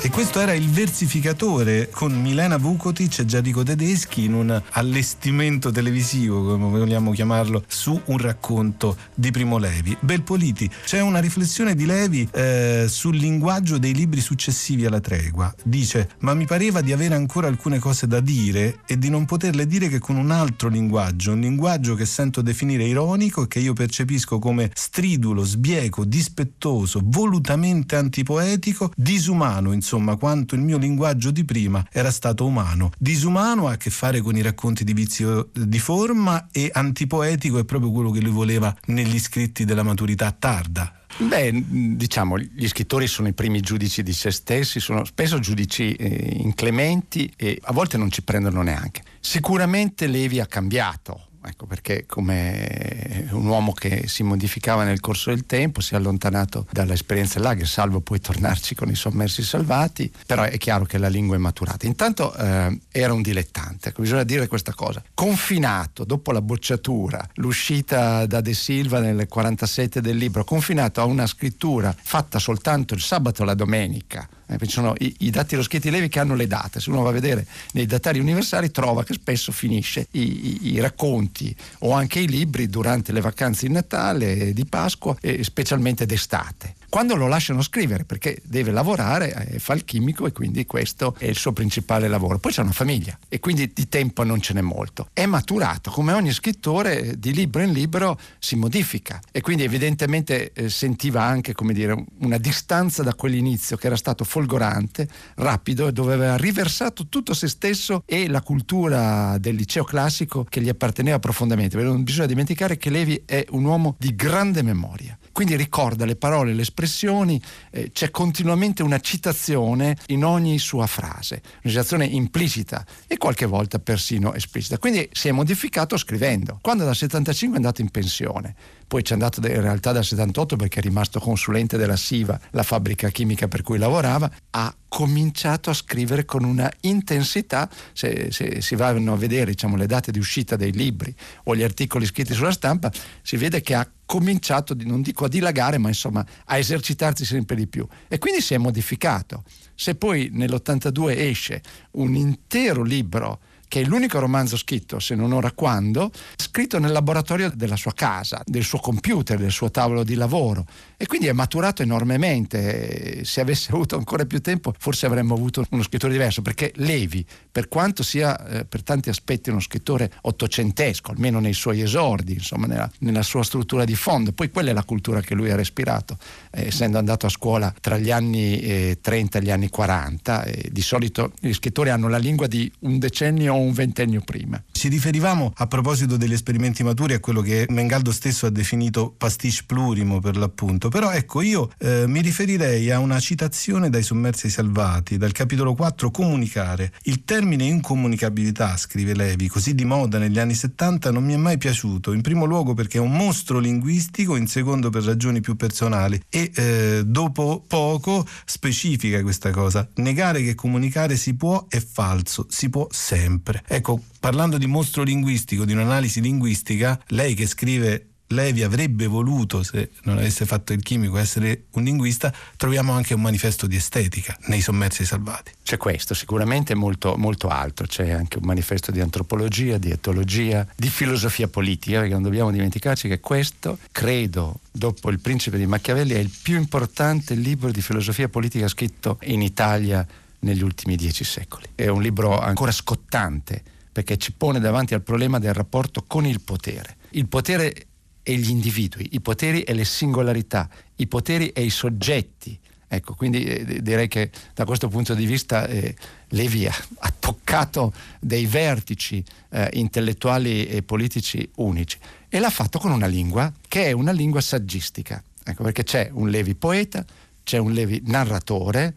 E questo era il versificatore con Milena Vukotic e Gianrico Tedeschi in un allestimento televisivo, come vogliamo chiamarlo, su un racconto di Primo Levi. Belpoliti, c'è una riflessione di Levi eh, sul linguaggio dei libri successivi alla tregua. Dice, ma mi pareva di avere ancora alcune cose da dire e di non poterle dire che con un altro linguaggio, un linguaggio che sento definire ironico e che io percepisco come stridulo, sbieco, dispettoso, volutamente antipoetico, disumano, insomma, quanto il mio linguaggio di prima era stato umano. Disumano ha a che fare con i racconti di vizio di forma e antipoetico è proprio quello che lui voleva negli scritti della maturità tarda.
Beh, diciamo, gli scrittori sono i primi giudici di se stessi, sono spesso giudici eh, inclementi e a volte non ci prendono neanche. Sicuramente Levi ha cambiato. Ecco perché come un uomo che si modificava nel corso del tempo, si è allontanato dall'esperienza lager, salvo poi tornarci con i sommersi salvati, però è chiaro che la lingua è maturata. Intanto eh, era un dilettante, ecco, bisogna dire questa cosa. Confinato dopo la bocciatura, l'uscita da De Silva nel 47 del libro, confinato a una scrittura fatta soltanto il sabato e la domenica, eh, ci sono i, i dati scritti Levi che hanno le date. Se uno va a vedere nei datari universali trova che spesso finisce i, i, i racconti o anche i libri durante le vacanze di Natale, di Pasqua e specialmente d'estate. Quando lo lasciano scrivere perché deve lavorare, eh, fa il chimico e quindi questo è il suo principale lavoro. Poi c'è una famiglia e quindi di tempo non ce n'è molto. È maturato, come ogni scrittore di libro in libro si modifica e quindi evidentemente eh, sentiva anche dire, una distanza da quell'inizio che era stato folgorante, rapido e dove aveva riversato tutto se stesso e la cultura del liceo classico che gli apparteneva profondamente. Non bisogna dimenticare che Levi è un uomo di grande memoria. Quindi ricorda le parole, le espressioni, eh, c'è continuamente una citazione in ogni sua frase, una citazione implicita e qualche volta persino esplicita. Quindi si è modificato scrivendo. Quando dal 75 è andato in pensione, poi ci è andato in realtà dal 78 perché è rimasto consulente della SIVA, la fabbrica chimica per cui lavorava, ha cominciato a scrivere con una intensità, se, se si vanno a vedere diciamo, le date di uscita dei libri o gli articoli scritti sulla stampa, si vede che ha cominciato, non dico a dilagare, ma insomma a esercitarsi sempre di più. E quindi si è modificato. Se poi nell'82 esce un intero libro che è l'unico romanzo scritto, se non ora quando, scritto nel laboratorio della sua casa, del suo computer, del suo tavolo di lavoro. E quindi è maturato enormemente. Se avesse avuto ancora più tempo, forse avremmo avuto uno scrittore diverso, perché Levi, per quanto sia eh, per tanti aspetti uno scrittore ottocentesco, almeno nei suoi esordi, insomma, nella, nella sua struttura di fondo, poi quella è la cultura che lui ha respirato, eh, essendo andato a scuola tra gli anni eh, 30 e gli anni 40. di solito gli scrittori hanno la lingua di un decennio o un ventennio prima.
Ci riferivamo a proposito degli esperimenti maturi a quello che Mengaldo stesso ha definito pastiche plurimo per l'appunto, però ecco io eh, mi riferirei a una citazione dai sommersi salvati, dal capitolo 4 comunicare. Il termine incomunicabilità, scrive Levi, così di moda negli anni 70 non mi è mai piaciuto, in primo luogo perché è un mostro linguistico, in secondo per ragioni più personali e eh, dopo poco specifica questa cosa. Negare che comunicare si può è falso, si può sempre. Ecco, parlando di mostro linguistico, di un'analisi linguistica, lei che scrive Levi avrebbe voluto, se non avesse fatto il chimico, essere un linguista, troviamo anche un manifesto di estetica nei sommersi salvati.
C'è questo, sicuramente molto, molto altro, c'è anche un manifesto di antropologia, di etologia, di filosofia politica, perché non dobbiamo dimenticarci che questo, credo, dopo Il principe di Machiavelli, è il più importante libro di filosofia politica scritto in Italia negli ultimi dieci secoli. È un libro ancora scottante perché ci pone davanti al problema del rapporto con il potere. Il potere e gli individui, i poteri e le singolarità, i poteri e i soggetti. Ecco, quindi eh, direi che da questo punto di vista eh, Levi ha, toccato dei vertici eh, intellettuali e politici unici e l'ha fatto con una lingua che è una lingua saggistica. Ecco, perché c'è un Levi poeta, c'è un Levi narratore,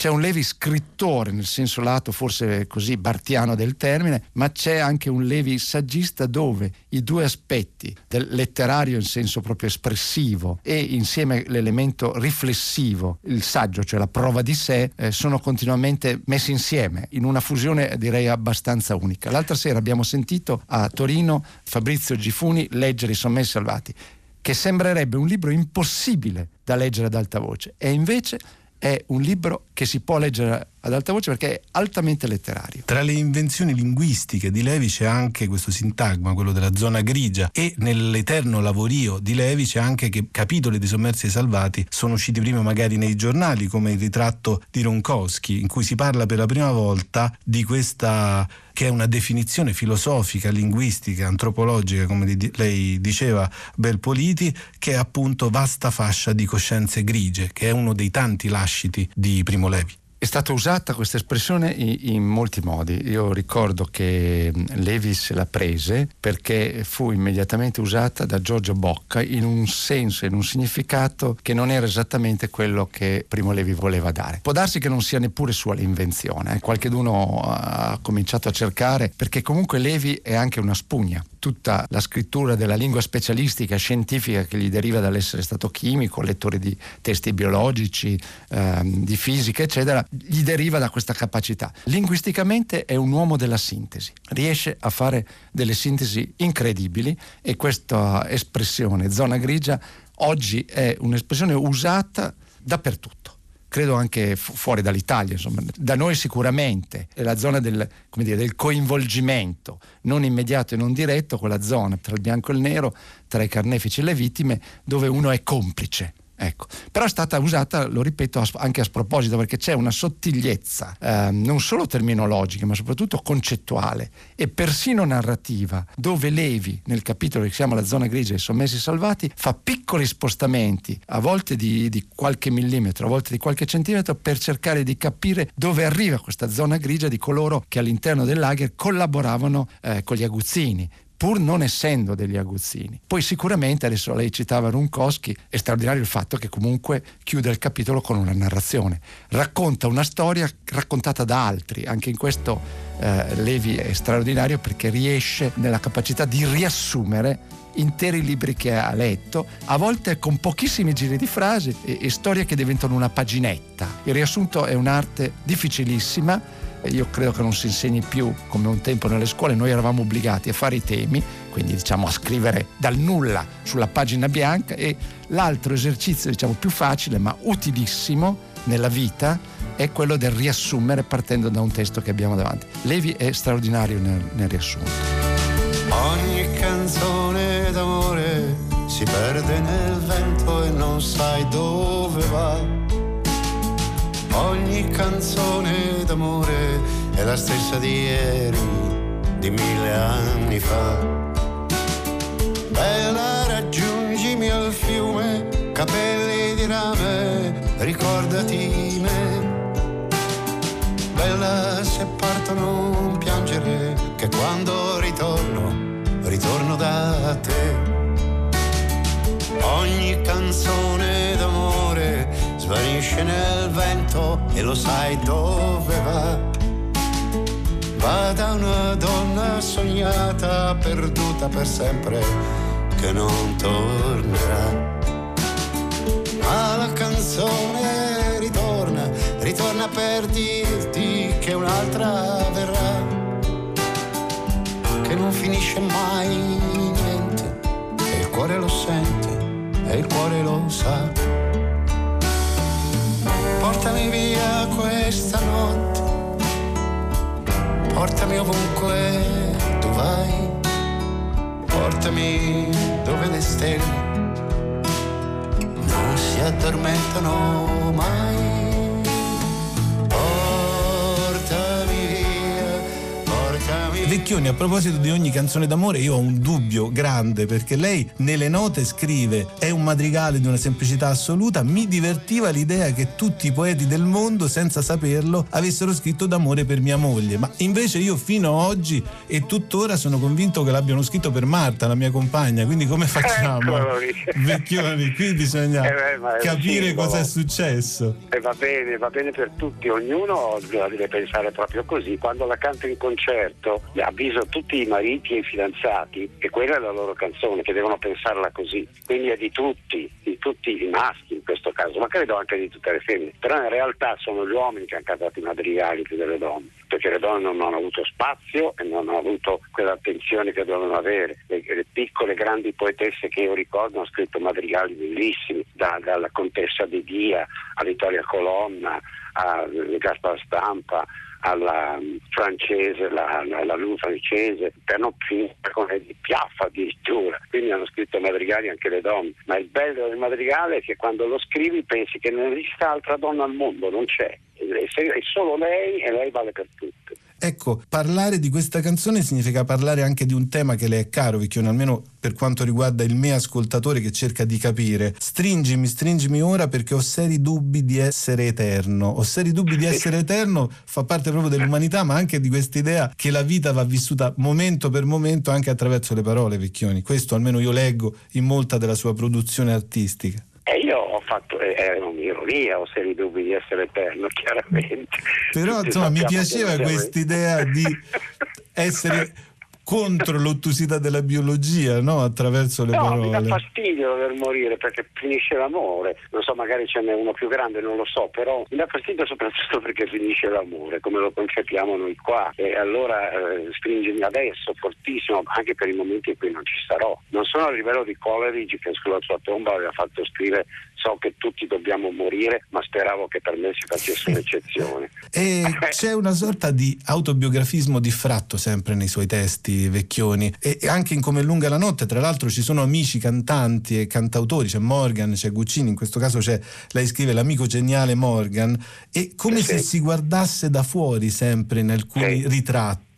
c'è un Levi scrittore, nel senso lato forse così bartiano del termine, ma c'è anche un Levi saggista dove i due aspetti del letterario in senso proprio espressivo e insieme l'elemento riflessivo, il saggio, cioè la prova di sé, eh, sono continuamente messi insieme in una fusione direi abbastanza unica. L'altra sera abbiamo sentito a Torino Fabrizio Gifuni leggere I Sommessi Salvati, che sembrerebbe un libro impossibile da leggere ad alta voce e invece è un libro che si può leggere ad alta voce perché è altamente letterario.
Tra le invenzioni linguistiche di Levi c'è anche questo sintagma, quello della zona grigia e nell'eterno lavorio di Levi c'è anche che capitoli di Sommersi e Salvati sono usciti prima magari nei giornali come il ritratto di Ronkowski in cui si parla per la prima volta di questa che è una definizione filosofica, linguistica, antropologica, come lei diceva Belpoliti, che è appunto vasta fascia di coscienze grigie, che è uno dei tanti lasciti di Primo Levi.
È stata usata questa espressione in, in, molti modi. Io ricordo che Levis la prese perché fu immediatamente usata da Giorgio Bocca in un senso, in un significato che non era esattamente quello che Primo Levi voleva dare. Può darsi che non sia neppure sua l'invenzione, eh? qualcheduno ha cominciato a cercare perché comunque Levi è anche una spugna tutta la scrittura della lingua specialistica scientifica che gli deriva dall'essere stato chimico, lettore di testi biologici, ehm, di fisica, eccetera, gli deriva da questa capacità. Linguisticamente è un uomo della sintesi, riesce a fare delle sintesi incredibili e questa espressione zona grigia oggi è un'espressione usata dappertutto credo anche fu- fuori dall'Italia, insomma. da noi sicuramente è la zona del, dire, del, coinvolgimento non immediato e non diretto, quella zona tra il bianco e il nero, tra i carnefici e le vittime, dove uno è complice Ecco. Però è stata usata, lo ripeto, anche a sproposito perché c'è una sottigliezza eh, non solo terminologica ma soprattutto concettuale e persino narrativa dove Levi nel capitolo che si chiama La zona grigia dei sommessi salvati fa piccoli spostamenti a volte di, di qualche millimetro, a volte di qualche centimetro per cercare di capire dove arriva questa zona grigia di coloro che all'interno del lager collaboravano eh, con gli aguzzini pur non essendo degli aguzzini. Poi sicuramente, adesso lei citava Runkowski, è straordinario il fatto che comunque chiude il capitolo con una narrazione, racconta una storia raccontata da altri, anche in questo eh, Levi è straordinario perché riesce nella capacità di riassumere interi libri che ha letto, a volte con pochissimi giri di frasi e, e storie che diventano una paginetta. Il riassunto è un'arte difficilissima io credo che non si insegni più come un tempo nelle scuole, noi eravamo obbligati a fare i temi, quindi diciamo a scrivere dal nulla sulla pagina bianca e l'altro esercizio diciamo più facile ma utilissimo nella vita è quello del riassumere partendo da un testo che abbiamo davanti. Levi è straordinario nel, nel riassunto.
Ogni canzone d'amore si perde nel vento e non sai dove va Ogni canzone d'amore è la stessa di ieri, di mille anni fa. Bella, raggiungimi al fiume, capelli di rame, ricordati me. Bella, se parto non piangere, che quando ritorno, ritorno da te. Svanisce nel vento e lo sai dove va. Va da una donna sognata, perduta per sempre, che non tornerà. Ma la canzone ritorna, ritorna per dirti che un'altra verrà, che non finisce mai niente, e il cuore lo sente, e il cuore lo sa portami via questa notte, portami ovunque tu vai, portami dove le stelle non si addormentano mai.
Vecchioni, a proposito di ogni canzone d'amore, io ho un dubbio grande perché lei nelle note scrive è un madrigale di una semplicità assoluta, mi divertiva l'idea che tutti i poeti del mondo, senza saperlo, avessero scritto d'amore per mia moglie, ma invece io fino ad oggi e tuttora sono convinto che l'abbiano scritto per Marta, la mia compagna, quindi come facciamo? Vecchioni, qui bisogna <laughs>
Eh beh,
capire
sì,
cosa è successo.
E va bene, va bene per tutti, ognuno deve pensare proprio così. Quando la canto in concerto avviso tutti i mariti e i fidanzati che quella è la loro canzone, che devono pensarla così. Quindi è di tutti, di tutti i maschi in questo caso, ma credo anche di tutte le femmine. Però in realtà sono gli uomini che hanno cantato i madrigali più delle donne, perché le donne non hanno avuto spazio e non hanno avuto quell'attenzione che dovevano avere. Le, le piccole grandi poetesse che io ricordo hanno scritto madrigali bellissimi, da- dalla contessa di Dia a Vittoria Colonna, a Gaspar Stampa, alla mm, francese, la, la, luna francese, per non finire con di Piaffa addirittura, quindi hanno scritto madrigali anche le donne, ma il bello del madrigale è che quando lo scrivi pensi che non esista altra donna al mondo, non c'è, è solo lei e lei vale per tutte.
Ecco, parlare di questa canzone significa parlare anche di un tema che le è caro, Vecchione, almeno per quanto riguarda il mio ascoltatore che cerca di capire. Stringimi, stringimi ora perché ho seri dubbi di essere eterno. Ho seri dubbi di essere eterno fa parte proprio dell'umanità, ma anche di quest'idea che la vita va vissuta momento per momento anche attraverso le parole, Vecchioni. Questo almeno io leggo in molta della sua produzione artistica.
E io ho fatto, eh, un'ironia, ho seri dubbi di essere eterno, chiaramente.
Però
Tutti
insomma mi piaceva quest'idea di <laughs> essere contro l'ottusità della biologia, no? Attraverso le
No, mi dà
parole.
fastidio dover morire perché finisce l'amore. Non so, magari ce n'è uno più grande, non lo so, però mi dà fastidio soprattutto <laughs> perché finisce l'amore, come lo concepiamo noi qua. E allora eh, stringimi adesso, fortissimo, anche per i momenti in cui non ci sarò. Non sono a livello di Coleridge che sulla sua tomba aveva fatto scrivere so che tutti dobbiamo morire, ma speravo che per me si facesse un'eccezione.
E <laughs> c'è una sorta di autobiografismo diffratto sempre nei suoi testi vecchioni. E e anche in Come è lunga la notte, tra l'altro ci sono amici cantanti e cantautori, c'è Morgan, c'è Guccini, in questo caso c'è, lei scrive l'amico geniale Morgan e come se si guardasse da fuori sempre in alcuni ritratti.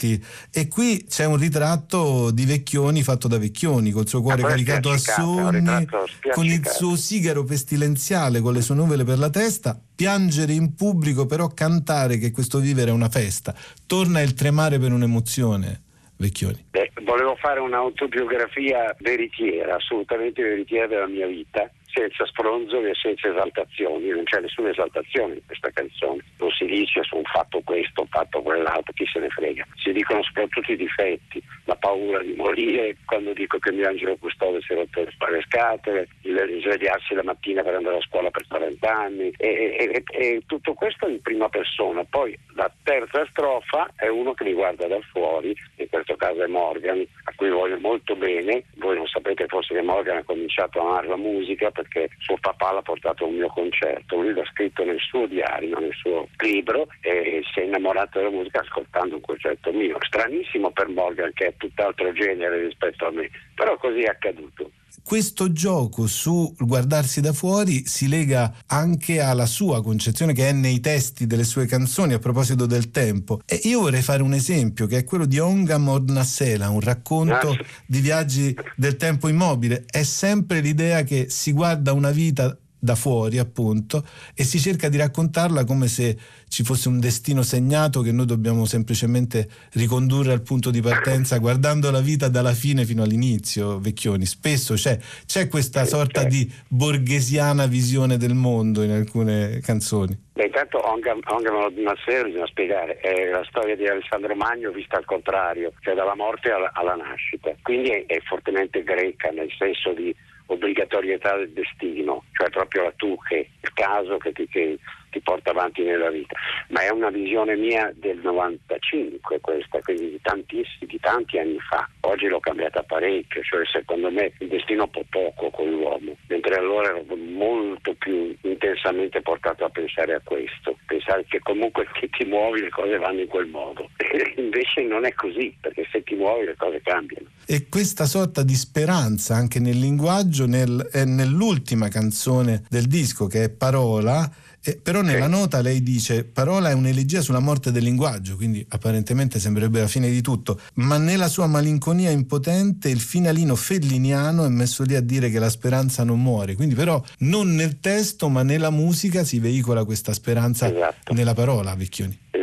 E qui c'è un ritratto di Vecchioni fatto da Vecchioni col suo cuore
è
caricato a sogni con il suo sigaro pestilenziale con le sue nuvole per la testa, piangere in pubblico, però cantare che questo vivere è una festa. Torna il tremare per un'emozione, Vecchioni.
Beh, volevo fare un'autobiografia veritiera, assolutamente veritiera della mia vita, senza sfronzoli e senza esaltazioni, non c'è nessuna esaltazione in questa canzone, non si dice su un fatto questo, un fatto quell'altro, chi se ne frega, si dicono soprattutto i difetti, la paura di morire, quando dico che mio angelo custode si è rotto le le scatole, il svegliarsi la mattina per andare a scuola per 40 anni e, e- e- e tutto questo in prima persona, poi la terza strofa è uno che mi guarda da fuori, in questo caso è Morgan, a cui voglio molto bene, voi non sapete forse che Morgan ha cominciato a amare la musica perché suo papà l'ha portato a un mio concerto, lui l'ha scritto nel suo diario, nel suo libro e si è innamorato della musica ascoltando un concerto mio, stranissimo per Morgan che è tutt'altro genere rispetto a me, però così è accaduto.
Questo gioco su guardarsi da fuori si lega anche alla sua concezione che è nei testi delle sue canzoni a proposito del tempo. E io vorrei fare un esempio che è quello di Onga Mornasela, un racconto di viaggi del tempo immobile. È sempre l'idea che si guarda una vita da fuori appunto e si cerca di raccontarla come se ci fosse un destino segnato che noi dobbiamo semplicemente ricondurre al punto di partenza guardando la vita dalla fine fino all'inizio vecchioni. Spesso c'è, c'è questa sorta di borghesiana visione del mondo in alcune canzoni.
Beh, intanto Onga Nasser bisogna spiegare, è la storia di Alessandro Magno vista al contrario, cioè dalla morte alla, alla nascita. Quindi è, è fortemente greca nel senso di obbligatorietà del destino, cioè proprio la tu che il caso che ti, che ti porta avanti nella vita. Ma è una visione mia del 95 questa, quindi di, tantissimi, di tanti anni fa. Oggi l'ho cambiata parecchio, cioè secondo me il destino può poco con l'uomo, mentre allora ero molto più intensamente portato a pensare a questo, pensare che comunque se ti muovi le cose vanno in quel modo. <laughs> Invece non è così, perché se ti muovi le cose cambiano.
E questa sorta di speranza anche nel linguaggio nel, è nell'ultima canzone del disco che è Parola eh, però nella nota lei dice parola è un'elegia sulla morte del linguaggio, quindi apparentemente sembrerebbe la fine di tutto, ma nella sua malinconia impotente il finalino felliniano è messo lì a dire che la speranza non muore, quindi però non nel testo ma nella musica si veicola questa speranza esatto. nella parola, Vecchioni.
Esatto, ci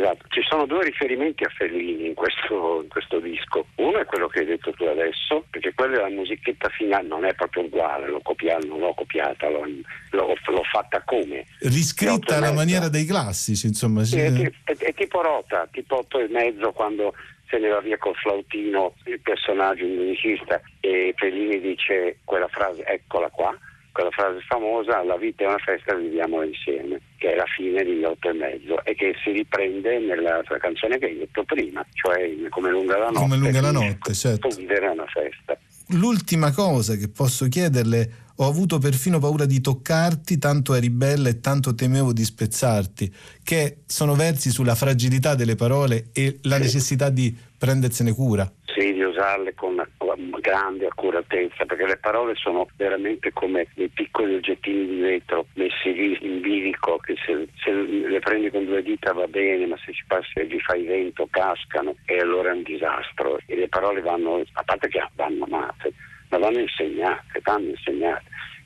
sono due riferimenti a Fellini in questo, in questo, disco. Uno è quello che hai detto tu adesso, perché quella è la musichetta finale, non è proprio uguale, l'ho copiata, non l'ho copiata, l'ho, l'ho, l'ho fatta come.
Riscritta alla maniera dei classici, insomma.
Sì, è, è, è, tipo rota, tipo otto e mezzo quando se ne va via col flautino il personaggio, il musicista, e Fellini dice quella frase, eccola qua quella frase famosa, la vita è una festa, viviamola insieme, che è la fine di otto e mezzo e che si riprende nella canzone che hai detto prima, cioè come lunga la notte.
Come lunga la notte, certo.
Vivere è una festa.
L'ultima cosa che posso chiederle, ho avuto perfino paura di toccarti, tanto eri bella e tanto temevo di spezzarti, che sono versi sulla fragilità delle parole e la sì. necessità di prendersene cura
sì, di usarle con grande accuratezza, perché le parole sono veramente come dei piccoli oggettini di vetro messi lì in bilico, che se, se, le prendi con due dita va bene, ma se ci passi gli fai vento cascano e allora è un disastro. E le parole vanno, a parte che vanno amate, ma vanno insegnate, vanno insegnate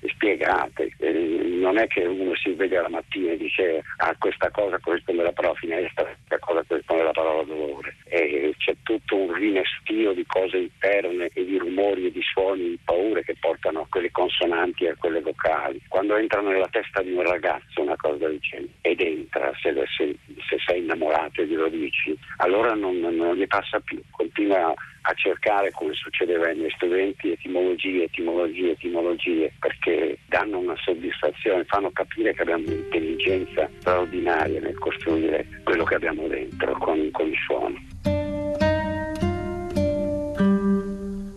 spiegate. Eh, non è che uno si vede la mattina e dice ah questa cosa corrisponde alla parola finestra, questa cosa corrisponde alla parola dolore. E c'è tutto un rinestio di cose interne e di rumori e di suoni, di paure che portano a quelle consonanti e a quelle vocali. Quando entrano nella testa di un ragazzo una cosa del genere ed entra, se, se, se sei innamorato e glielo dici, allora non, non gli passa più, continua a cercare, come succedeva ai miei studenti, etimologie, etimologie, etimologie, perché danno una soddisfazione, fanno capire che abbiamo un'intelligenza straordinaria nel costruire quello che abbiamo dentro con, con i suoni.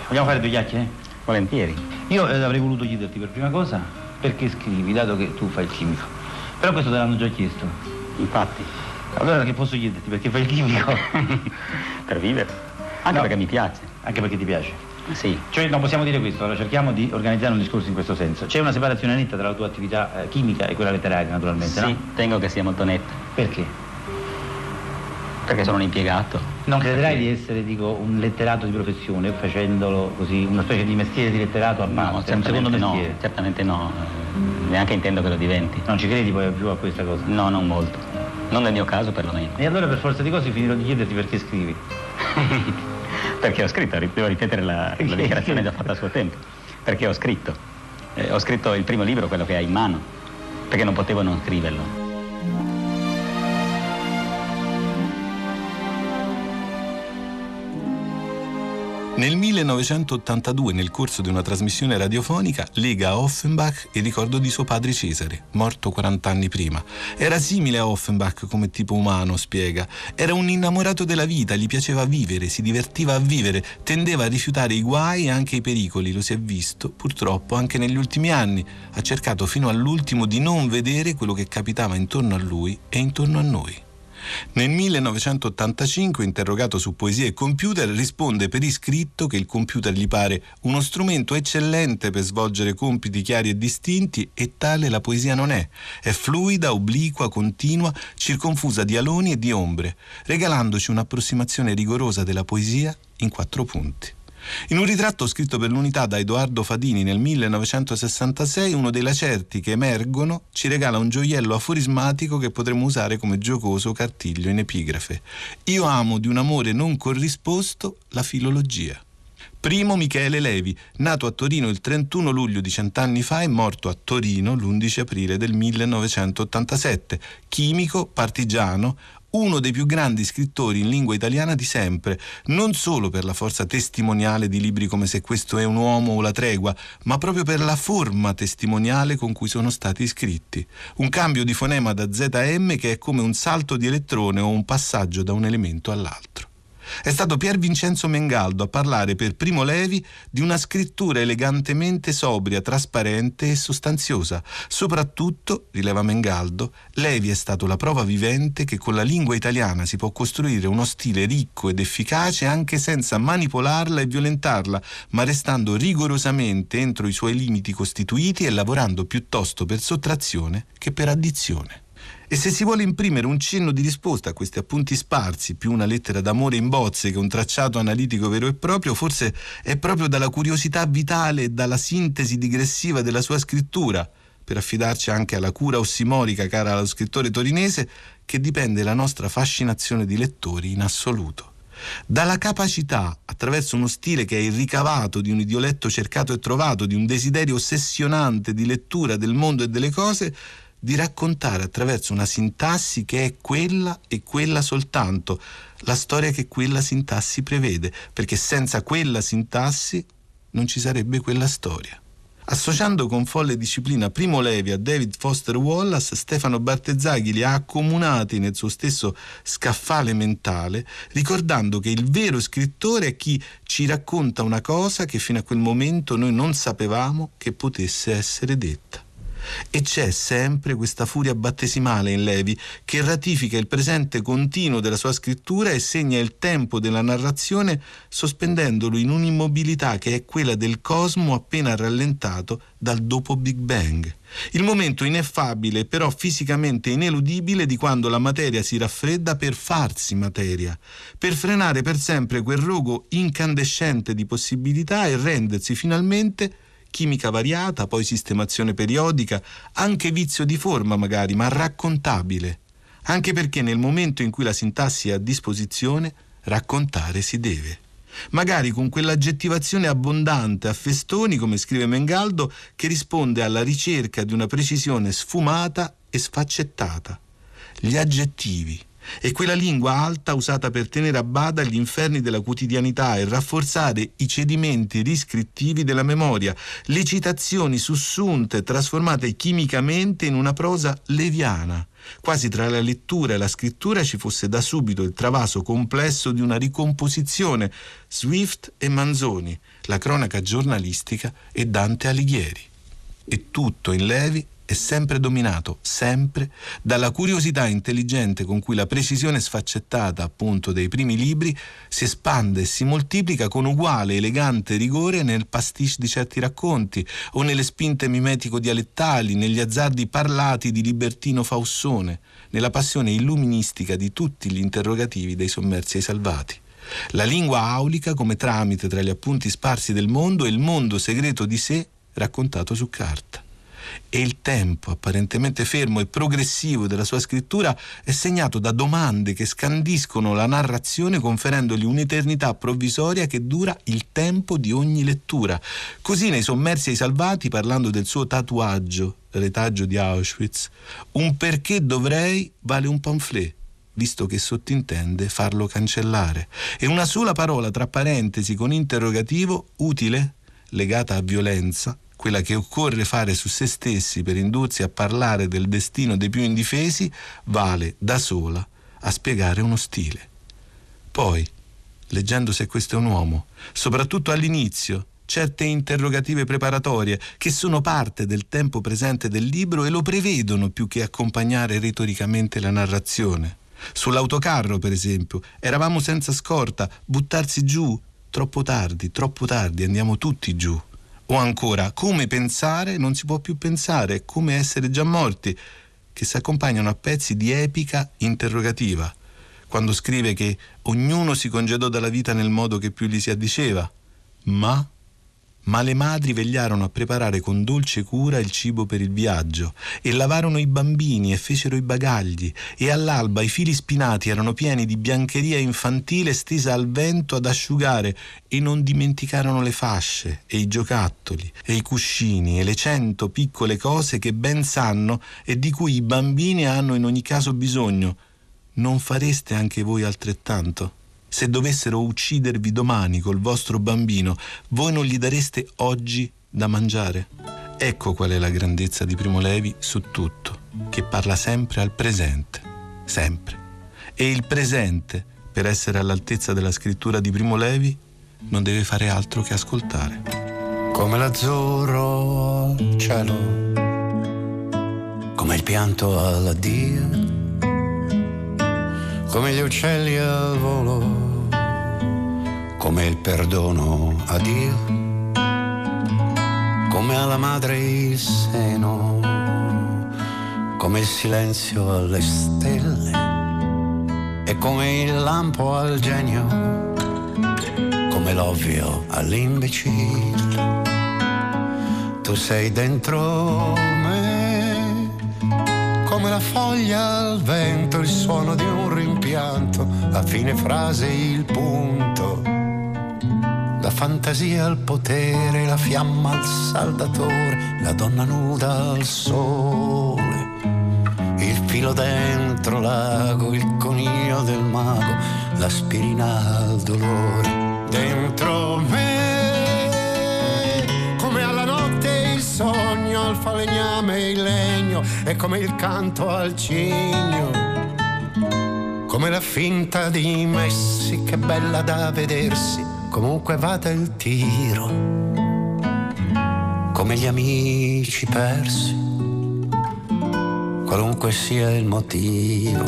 Vogliamo fare due chiacchiere?
Volentieri.
Io eh, avrei voluto chiederti per prima cosa perché scrivi, dato che tu fai il chimico. Però questo te l'hanno già chiesto.
Infatti.
Allora che posso chiederti perché fai il chimico? <laughs>
per vivere. Anche no. perché mi piace.
Anche perché ti piace?
Sì.
Cioè non possiamo dire questo, allora cerchiamo di organizzare un discorso in questo senso. C'è una separazione netta tra la tua attività eh, chimica e quella letteraria naturalmente,
sì,
no?
tengo che sia molto netta.
Perché?
Perché sono un impiegato.
Non crederai perché... di essere, dico, un letterato di professione, facendolo così, una specie di mestiere di letterato a parte, no, un secondo mestiere?
No, certamente no, neanche intendo che lo diventi.
Non ci credi poi più a questa cosa?
No, non molto. Non nel mio caso perlomeno.
E allora per forza di cose finirò di chiederti perché scrivi. <laughs>
Perché ho scritto, devo ripetere la, la dichiarazione già fatta a suo tempo. Perché ho scritto. Eh, ho scritto il primo libro, quello che hai in mano, perché non potevo non scriverlo.
Nel 1982, nel corso di una trasmissione radiofonica, lega a Offenbach il ricordo di suo padre Cesare, morto 40 anni prima. Era simile a Offenbach come tipo umano, spiega. Era un innamorato della vita, gli piaceva vivere, si divertiva a vivere, tendeva a rifiutare i guai e anche i pericoli, lo si è visto, purtroppo, anche negli ultimi anni. Ha cercato fino all'ultimo di non vedere quello che capitava intorno a lui e intorno a noi. Nel 1985, interrogato su poesia e computer, risponde per iscritto che il computer gli pare uno strumento eccellente per svolgere compiti chiari e distinti e tale la poesia non è. È fluida, obliqua, continua, circonfusa di aloni e di ombre, regalandoci un'approssimazione rigorosa della poesia in quattro punti. In un ritratto scritto per l'unità da Edoardo Fadini nel 1966, uno dei lacerti che emergono ci regala un gioiello aforismatico che potremmo usare come giocoso cartiglio in epigrafe. Io amo di un amore non corrisposto la filologia. Primo Michele Levi, nato a Torino il 31 luglio di cent'anni fa e morto a Torino l'11 aprile del 1987, chimico, partigiano, uno dei più grandi scrittori in lingua italiana di sempre, non solo per la forza testimoniale di libri come Se questo è un uomo o La tregua, ma proprio per la forma testimoniale con cui sono stati scritti. Un cambio di fonema da ZM che è come un salto di elettrone o un passaggio da un elemento all'altro. È stato Pier Vincenzo Mengaldo a parlare per Primo Levi di una scrittura elegantemente sobria, trasparente e sostanziosa. Soprattutto, rileva Mengaldo, Levi è stato la prova vivente che con la lingua italiana si può costruire uno stile ricco ed efficace anche senza manipolarla e violentarla, ma restando rigorosamente entro i suoi limiti costituiti e lavorando piuttosto per sottrazione che per addizione. E se si vuole imprimere un cenno di risposta a questi appunti sparsi, più una lettera d'amore in bozze che un tracciato analitico vero e proprio, forse è proprio dalla curiosità vitale e dalla sintesi digressiva della sua scrittura, per affidarci anche alla cura ossimorica cara allo scrittore torinese, che dipende la nostra fascinazione di lettori in assoluto. Dalla capacità, attraverso uno stile che è il ricavato di un idioletto cercato e trovato, di un desiderio ossessionante di lettura del mondo e delle cose, di raccontare attraverso una sintassi che è quella e quella soltanto, la storia che quella sintassi prevede, perché senza quella sintassi non ci sarebbe quella storia. Associando con folle disciplina Primo Levi a David Foster Wallace, Stefano Bartezzaghi li ha accomunati nel suo stesso scaffale mentale, ricordando che il vero scrittore è chi ci racconta una cosa che fino a quel momento noi non sapevamo che potesse essere detta. E c'è sempre questa furia battesimale in Levi che ratifica il presente continuo della sua scrittura e segna il tempo della narrazione sospendendolo in un'immobilità che è quella del cosmo appena rallentato dal dopo Big Bang. Il momento ineffabile però fisicamente ineludibile di quando la materia si raffredda per farsi materia, per frenare per sempre quel rogo incandescente di possibilità e rendersi finalmente chimica variata, poi sistemazione periodica, anche vizio di forma magari, ma raccontabile. Anche perché nel momento in cui la sintassi è a disposizione, raccontare si deve. Magari con quell'aggettivazione abbondante a festoni, come scrive Mengaldo, che risponde alla ricerca di una precisione sfumata e sfaccettata. Gli aggettivi, è quella lingua alta usata per tenere a bada gli inferni della quotidianità e rafforzare i cedimenti riscrittivi della memoria, le citazioni sussunte trasformate chimicamente in una prosa leviana. Quasi tra la lettura e la scrittura ci fosse da subito il travaso complesso di una ricomposizione, Swift e Manzoni, la cronaca giornalistica e Dante Alighieri. E tutto in Levi è sempre dominato, sempre, dalla curiosità intelligente con cui la precisione sfaccettata, appunto, dei primi libri si espande e si moltiplica con uguale elegante rigore nel pastiche di certi racconti o nelle spinte mimetico-dialettali, negli azzardi parlati di Libertino Faussone, nella passione illuministica di tutti gli interrogativi dei sommersi ai salvati. La lingua aulica come tramite tra gli appunti sparsi del mondo e il mondo segreto di sé raccontato su carta e il tempo apparentemente fermo e progressivo della sua scrittura è segnato da domande che scandiscono la narrazione conferendogli un'eternità provvisoria che dura il tempo di ogni lettura. Così nei Sommersi ai Salvati, parlando del suo tatuaggio, retaggio di Auschwitz, un perché dovrei vale un pamphlet visto che sottintende farlo cancellare. E una sola parola tra parentesi con interrogativo utile, legata a violenza, quella che occorre fare su se stessi per indursi a parlare del destino dei più indifesi, vale da sola a spiegare uno stile. Poi, leggendo se questo è un uomo, soprattutto all'inizio, certe interrogative preparatorie che sono parte del tempo presente del libro e lo prevedono più che accompagnare retoricamente la narrazione. Sull'autocarro, per esempio, eravamo senza scorta, buttarsi giù, troppo tardi, troppo tardi, andiamo tutti giù. O ancora, come pensare non si può più pensare, come essere già morti, che si accompagnano a pezzi di epica interrogativa, quando scrive che ognuno si congedò dalla vita nel modo che più gli si addiceva, ma ma le madri vegliarono a preparare con dolce cura il cibo per il viaggio e lavarono i bambini e fecero i bagagli e all'alba i fili spinati erano pieni di biancheria infantile stesa al vento ad asciugare e non dimenticarono le fasce e i giocattoli e i cuscini e le cento piccole cose che ben sanno e di cui i bambini hanno in ogni caso bisogno. Non fareste anche voi altrettanto? Se dovessero uccidervi domani col vostro bambino, voi non gli dareste oggi da mangiare? Ecco qual è la grandezza di Primo Levi su tutto, che parla sempre al presente, sempre. E il presente per essere all'altezza della scrittura di Primo Levi, non deve fare altro che ascoltare.
Come l'azzurro al cielo, come il pianto all'addio, come gli uccelli al volo, come il perdono a Dio, come alla madre il seno, come il silenzio alle stelle e come il lampo al genio, come l'ovvio all'imbecille. Tu sei dentro me, come la foglia al vento, il suono di un rimpianto, a fine frase il punto. La fantasia al potere, la fiamma al saldatore, la donna nuda al sole il filo dentro l'ago, il coniglio del mago, l'aspirina al dolore. Dentro me, sogno, al falegname il legno, e come il canto al cigno. Come la finta di Messi, che bella da vedersi, comunque vada il tiro. Come gli amici persi qualunque sia il motivo.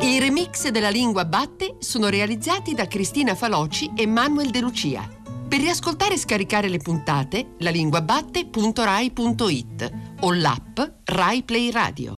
I remix della lingua batte sono realizzati da Cristina Faloci e Manuel De Lucia. Per riascoltare e scaricare le puntate, lalinguabatte.rai.it o l'app Rai Play Radio.